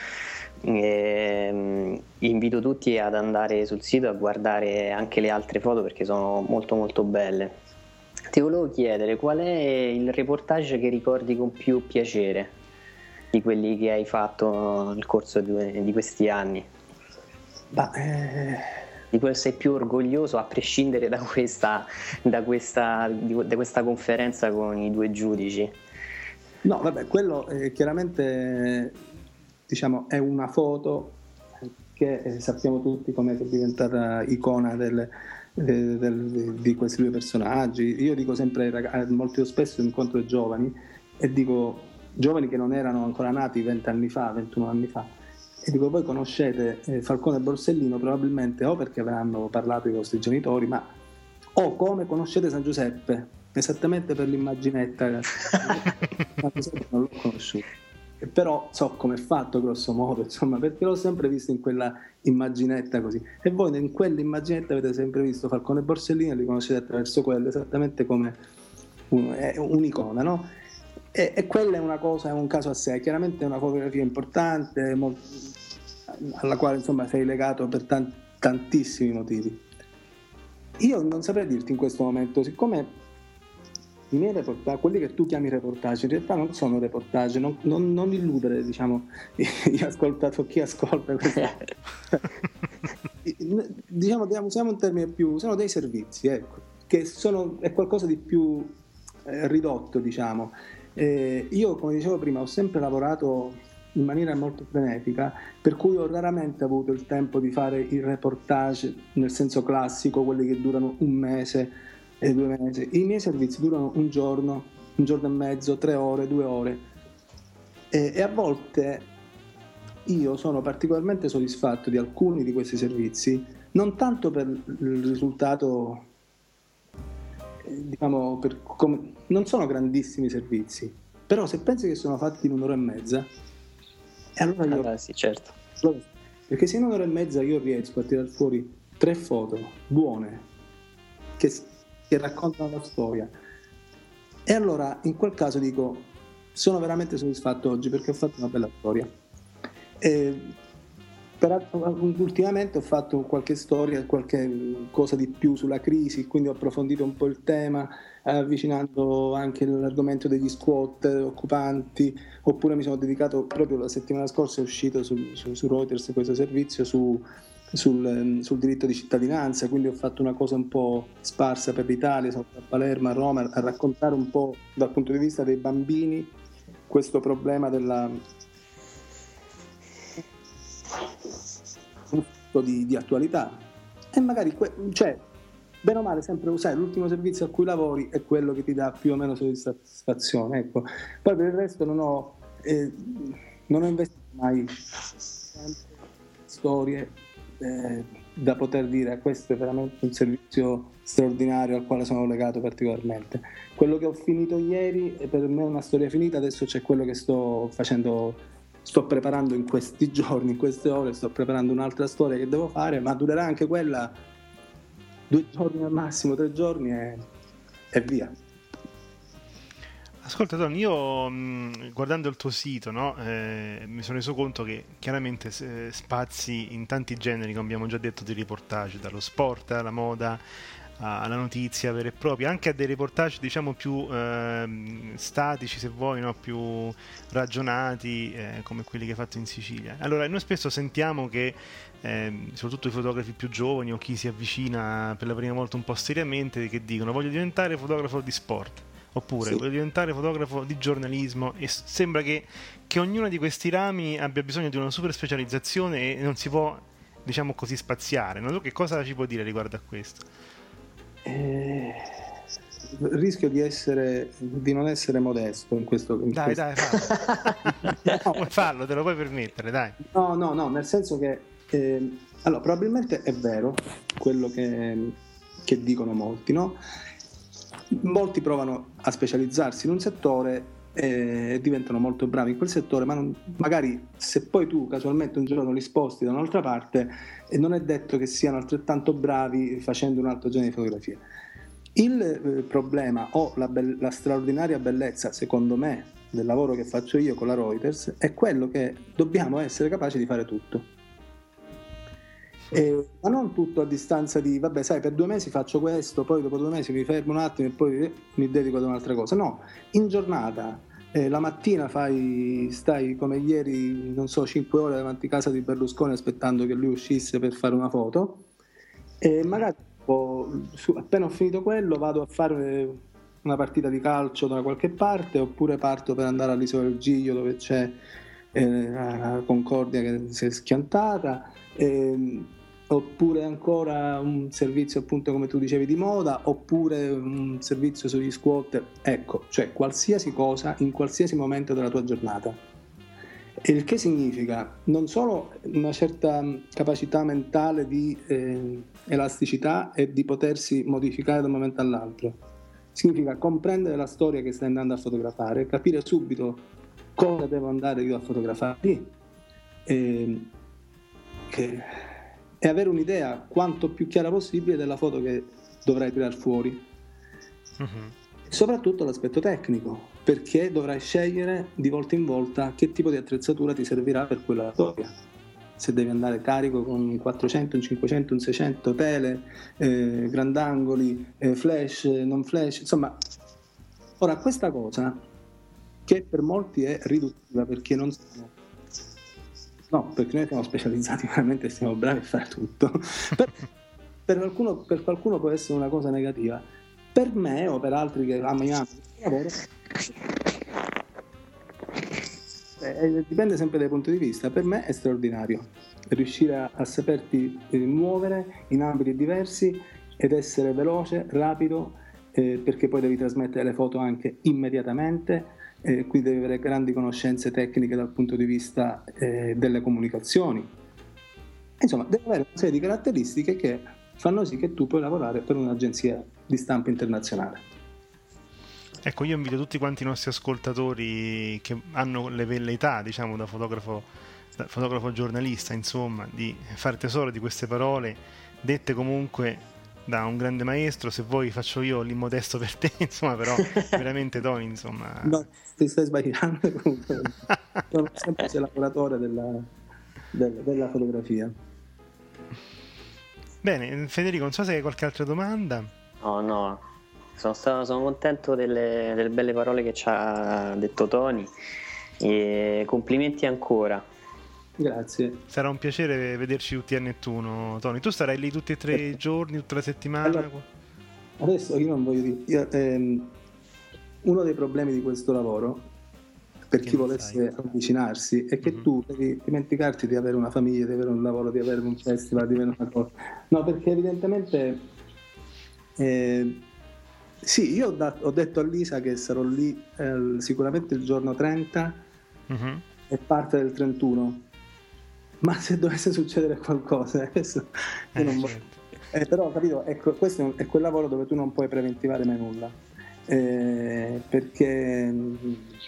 E, um, invito tutti ad andare sul sito a guardare anche le altre foto perché sono molto molto belle. Ti volevo chiedere qual è il reportage che ricordi con più piacere? Di quelli che hai fatto nel corso di, questi anni? Bah, eh... Di quello sei più orgoglioso a prescindere da questa, da, questa, da questa conferenza con i due giudici? No, vabbè, quello eh, chiaramente diciamo, è una foto che eh, sappiamo tutti come è diventata icona del, del, del, di questi due personaggi. Io dico sempre, molto spesso incontro giovani e dico giovani che non erano ancora nati 20 anni fa, 21 anni fa. E dico, voi conoscete eh, Falcone e Borsellino probabilmente o perché avranno parlato i vostri genitori, ma o come conoscete San Giuseppe, esattamente per l'immaginetta. San Giuseppe non l'ho conosciuto. però so come è fatto grosso modo, insomma, perché l'ho sempre visto in quella immaginetta così. E voi in quell'immaginetta avete sempre visto Falcone e Borsellino, li conoscete attraverso quello, esattamente come un, un'icona, no? E, e, quella è una cosa, è un caso a sé, chiaramente è una fotografia importante, molto, alla quale insomma sei legato per tanti, tantissimi motivi. Io non saprei dirti in questo momento, siccome i miei reportage, quelli che tu chiami reportage, in realtà non sono reportage, non, non, non illudere diciamo, gli ascoltatori, chi ascolta questo. diciamo, usiamo un termine più, sono dei servizi, ecco, che sono, è qualcosa di più eh, ridotto, diciamo. Eh, io, come dicevo prima, ho sempre lavorato in maniera molto frenetica, per cui ho raramente avuto il tempo di fare il reportage nel senso classico, quelli che durano un mese e due mesi. I miei servizi durano un giorno, un giorno e mezzo, tre ore, due ore. E, e a volte io sono particolarmente soddisfatto di alcuni di questi servizi, non tanto per il risultato, diciamo, per come, non sono grandissimi servizi, però se pensi che sono fatti in un'ora e mezza, e allora io... Ah, sì, certo. Perché se in un'ora e mezza io riesco a tirare fuori tre foto buone, che che raccontano la storia. E allora in quel caso dico, sono veramente soddisfatto oggi perché ho fatto una bella storia. E per, ultimamente ho fatto qualche storia, qualche cosa di più sulla crisi, quindi ho approfondito un po' il tema, avvicinando anche l'argomento degli squat occupanti, oppure mi sono dedicato proprio la settimana scorsa, è uscito su, su, su Reuters questo servizio su sul, sul, diritto di cittadinanza, quindi ho fatto una cosa un po' sparsa per l'Italia, sono a Palermo, a Roma, a raccontare un po' dal punto di vista dei bambini questo problema della di, di attualità e magari que- cioè, bene o male sempre sai l'ultimo servizio a cui lavori è quello che ti dà più o meno soddisfazione ecco. poi per il resto non ho, eh, non ho investito mai storie eh, da poter dire questo è veramente un servizio straordinario al quale sono legato particolarmente. Quello che ho finito ieri è per me una storia finita, adesso c'è quello che sto facendo, sto preparando in questi giorni, in queste ore, sto preparando un'altra storia che devo fare, ma durerà anche quella due giorni al massimo, tre giorni e, e via. Ascolta Don, io guardando il tuo sito no, eh, mi sono reso conto che chiaramente eh, spazi in tanti generi, come abbiamo già detto, di reportage, dallo sport alla moda, alla notizia vera e propria, anche a dei reportage diciamo più eh, statici se vuoi, no? più ragionati eh, come quelli che hai fatto in Sicilia. Allora noi spesso sentiamo che eh, soprattutto i fotografi più giovani o chi si avvicina per la prima volta un po' seriamente che dicono voglio diventare fotografo di sport oppure sì. voglio diventare fotografo di giornalismo e sembra che, che ognuno di questi rami abbia bisogno di una super specializzazione e non si può diciamo così spaziare non so che cosa ci può dire riguardo a questo eh, rischio di, essere, di non essere modesto in questo in dai questo. dai fallo. no. fallo te lo puoi permettere dai no no no nel senso che eh, allora probabilmente è vero quello che, che dicono molti no? molti provano a specializzarsi in un settore e diventano molto bravi in quel settore, ma non, magari se poi tu casualmente un giorno li sposti da un'altra parte, non è detto che siano altrettanto bravi facendo un altro genere di fotografie. Il eh, problema o la, be- la straordinaria bellezza, secondo me, del lavoro che faccio io con la Reuters è quello che dobbiamo essere capaci di fare tutto eh, ma non tutto a distanza di, vabbè, sai, per due mesi faccio questo, poi dopo due mesi mi fermo un attimo e poi mi dedico ad un'altra cosa. No, in giornata, eh, la mattina fai, stai come ieri, non so, 5 ore davanti a casa di Berlusconi aspettando che lui uscisse per fare una foto e magari appena ho finito quello vado a fare una partita di calcio da qualche parte oppure parto per andare all'isola del Giglio dove c'è eh, la Concordia che si è schiantata. Eh, oppure ancora un servizio appunto come tu dicevi di moda, oppure un servizio sugli squat, ecco, cioè qualsiasi cosa in qualsiasi momento della tua giornata. Il che significa? Non solo una certa capacità mentale di eh, elasticità e di potersi modificare da un momento all'altro, significa comprendere la storia che stai andando a fotografare, capire subito cosa devo andare io a fotografare lì e, che, e avere un'idea quanto più chiara possibile della foto che dovrai tirare fuori. Uh-huh. Soprattutto l'aspetto tecnico, perché dovrai scegliere di volta in volta che tipo di attrezzatura ti servirà per quella storia. Se devi andare carico con un 400, un 500, un 600, tele, eh, grandangoli, eh, flash, non flash, insomma. Ora, questa cosa che per molti è riduttiva perché non siamo no, perché noi siamo specializzati veramente siamo bravi a fare tutto. Per, per, qualcuno, per qualcuno può essere una cosa negativa. Per me o per altri che amiamo il lavoro eh, dipende sempre dai punti di vista. Per me è straordinario riuscire a, a saperti muovere in ambiti diversi ed essere veloce, rapido eh, perché poi devi trasmettere le foto anche immediatamente eh, qui devi avere grandi conoscenze tecniche dal punto di vista eh, delle comunicazioni. Insomma, devi avere una serie di caratteristiche che fanno sì che tu puoi lavorare per un'agenzia di stampa internazionale. Ecco, io invito tutti quanti i nostri ascoltatori che hanno le velleità, diciamo, da fotografo, da fotografo giornalista, insomma, di fare tesoro di queste parole dette comunque da un grande maestro, se vuoi faccio io l'immodesto per te, insomma, però veramente Tony, insomma... No, ti stai sbagliando comunque, sono un semplice lavoratore della, della, della, fotografia. Bene, Federico, non so se hai qualche altra domanda. No, no, sono, stato, sono contento delle, delle belle parole che ci ha detto Tony e complimenti ancora. Grazie. Sarà un piacere vederci tutti a Nettuno, Tony. Tu sarai lì tutti e tre i giorni, tutta la settimana? Allora, adesso io non voglio dire. Io, ehm, uno dei problemi di questo lavoro, per chi volesse sai. avvicinarsi, è che mm-hmm. tu devi dimenticarti di avere una famiglia, di avere un lavoro, di avere un festival, di avere una cosa. No, perché evidentemente. Eh, sì, io ho, dat- ho, detto a Lisa che sarò lì eh, sicuramente il giorno 30 mm-hmm. e parte del 31 ma se dovesse succedere qualcosa, adesso eh, non certo. eh, però capito, ecco, questo è quel lavoro dove tu non puoi preventivare mai nulla. Eh, perché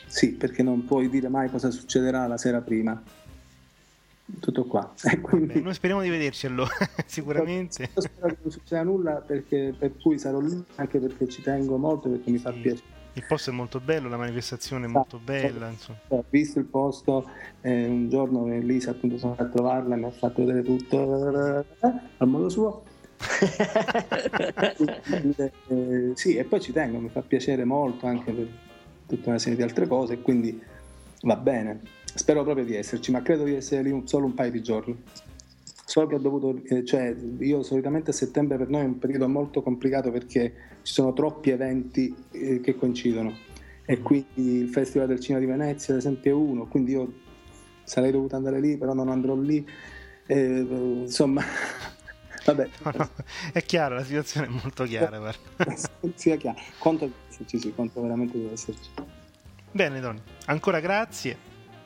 sì, perché non puoi dire mai cosa succederà la sera prima. Tutto qua. Quindi, noi speriamo di vederci allora, sicuramente. Io spero che non succeda nulla perché, per cui sarò lì anche perché ci tengo molto perché mi fa piacere il posto è molto bello, la manifestazione è molto bella. Insomma. Ho visto il posto, eh, un giorno Elisa appunto sono andato a trovarla, mi ha fatto vedere tutto al modo suo. eh, sì, e poi ci tengo, mi fa piacere molto anche per tutta una serie di altre cose, quindi va bene. Spero proprio di esserci, ma credo di essere lì solo un paio di giorni. So che ho dovuto, eh, cioè io solitamente a settembre per noi è un periodo molto complicato perché ci sono troppi eventi eh, che coincidono e quindi il Festival del Cinema di Venezia ad esempio è uno, quindi io sarei dovuto andare lì però non andrò lì, eh, insomma vabbè. È chiaro, la situazione è molto chiara. sì, è chiaro, conto esserci, sì, conto veramente di esserci. Bene Don, ancora grazie.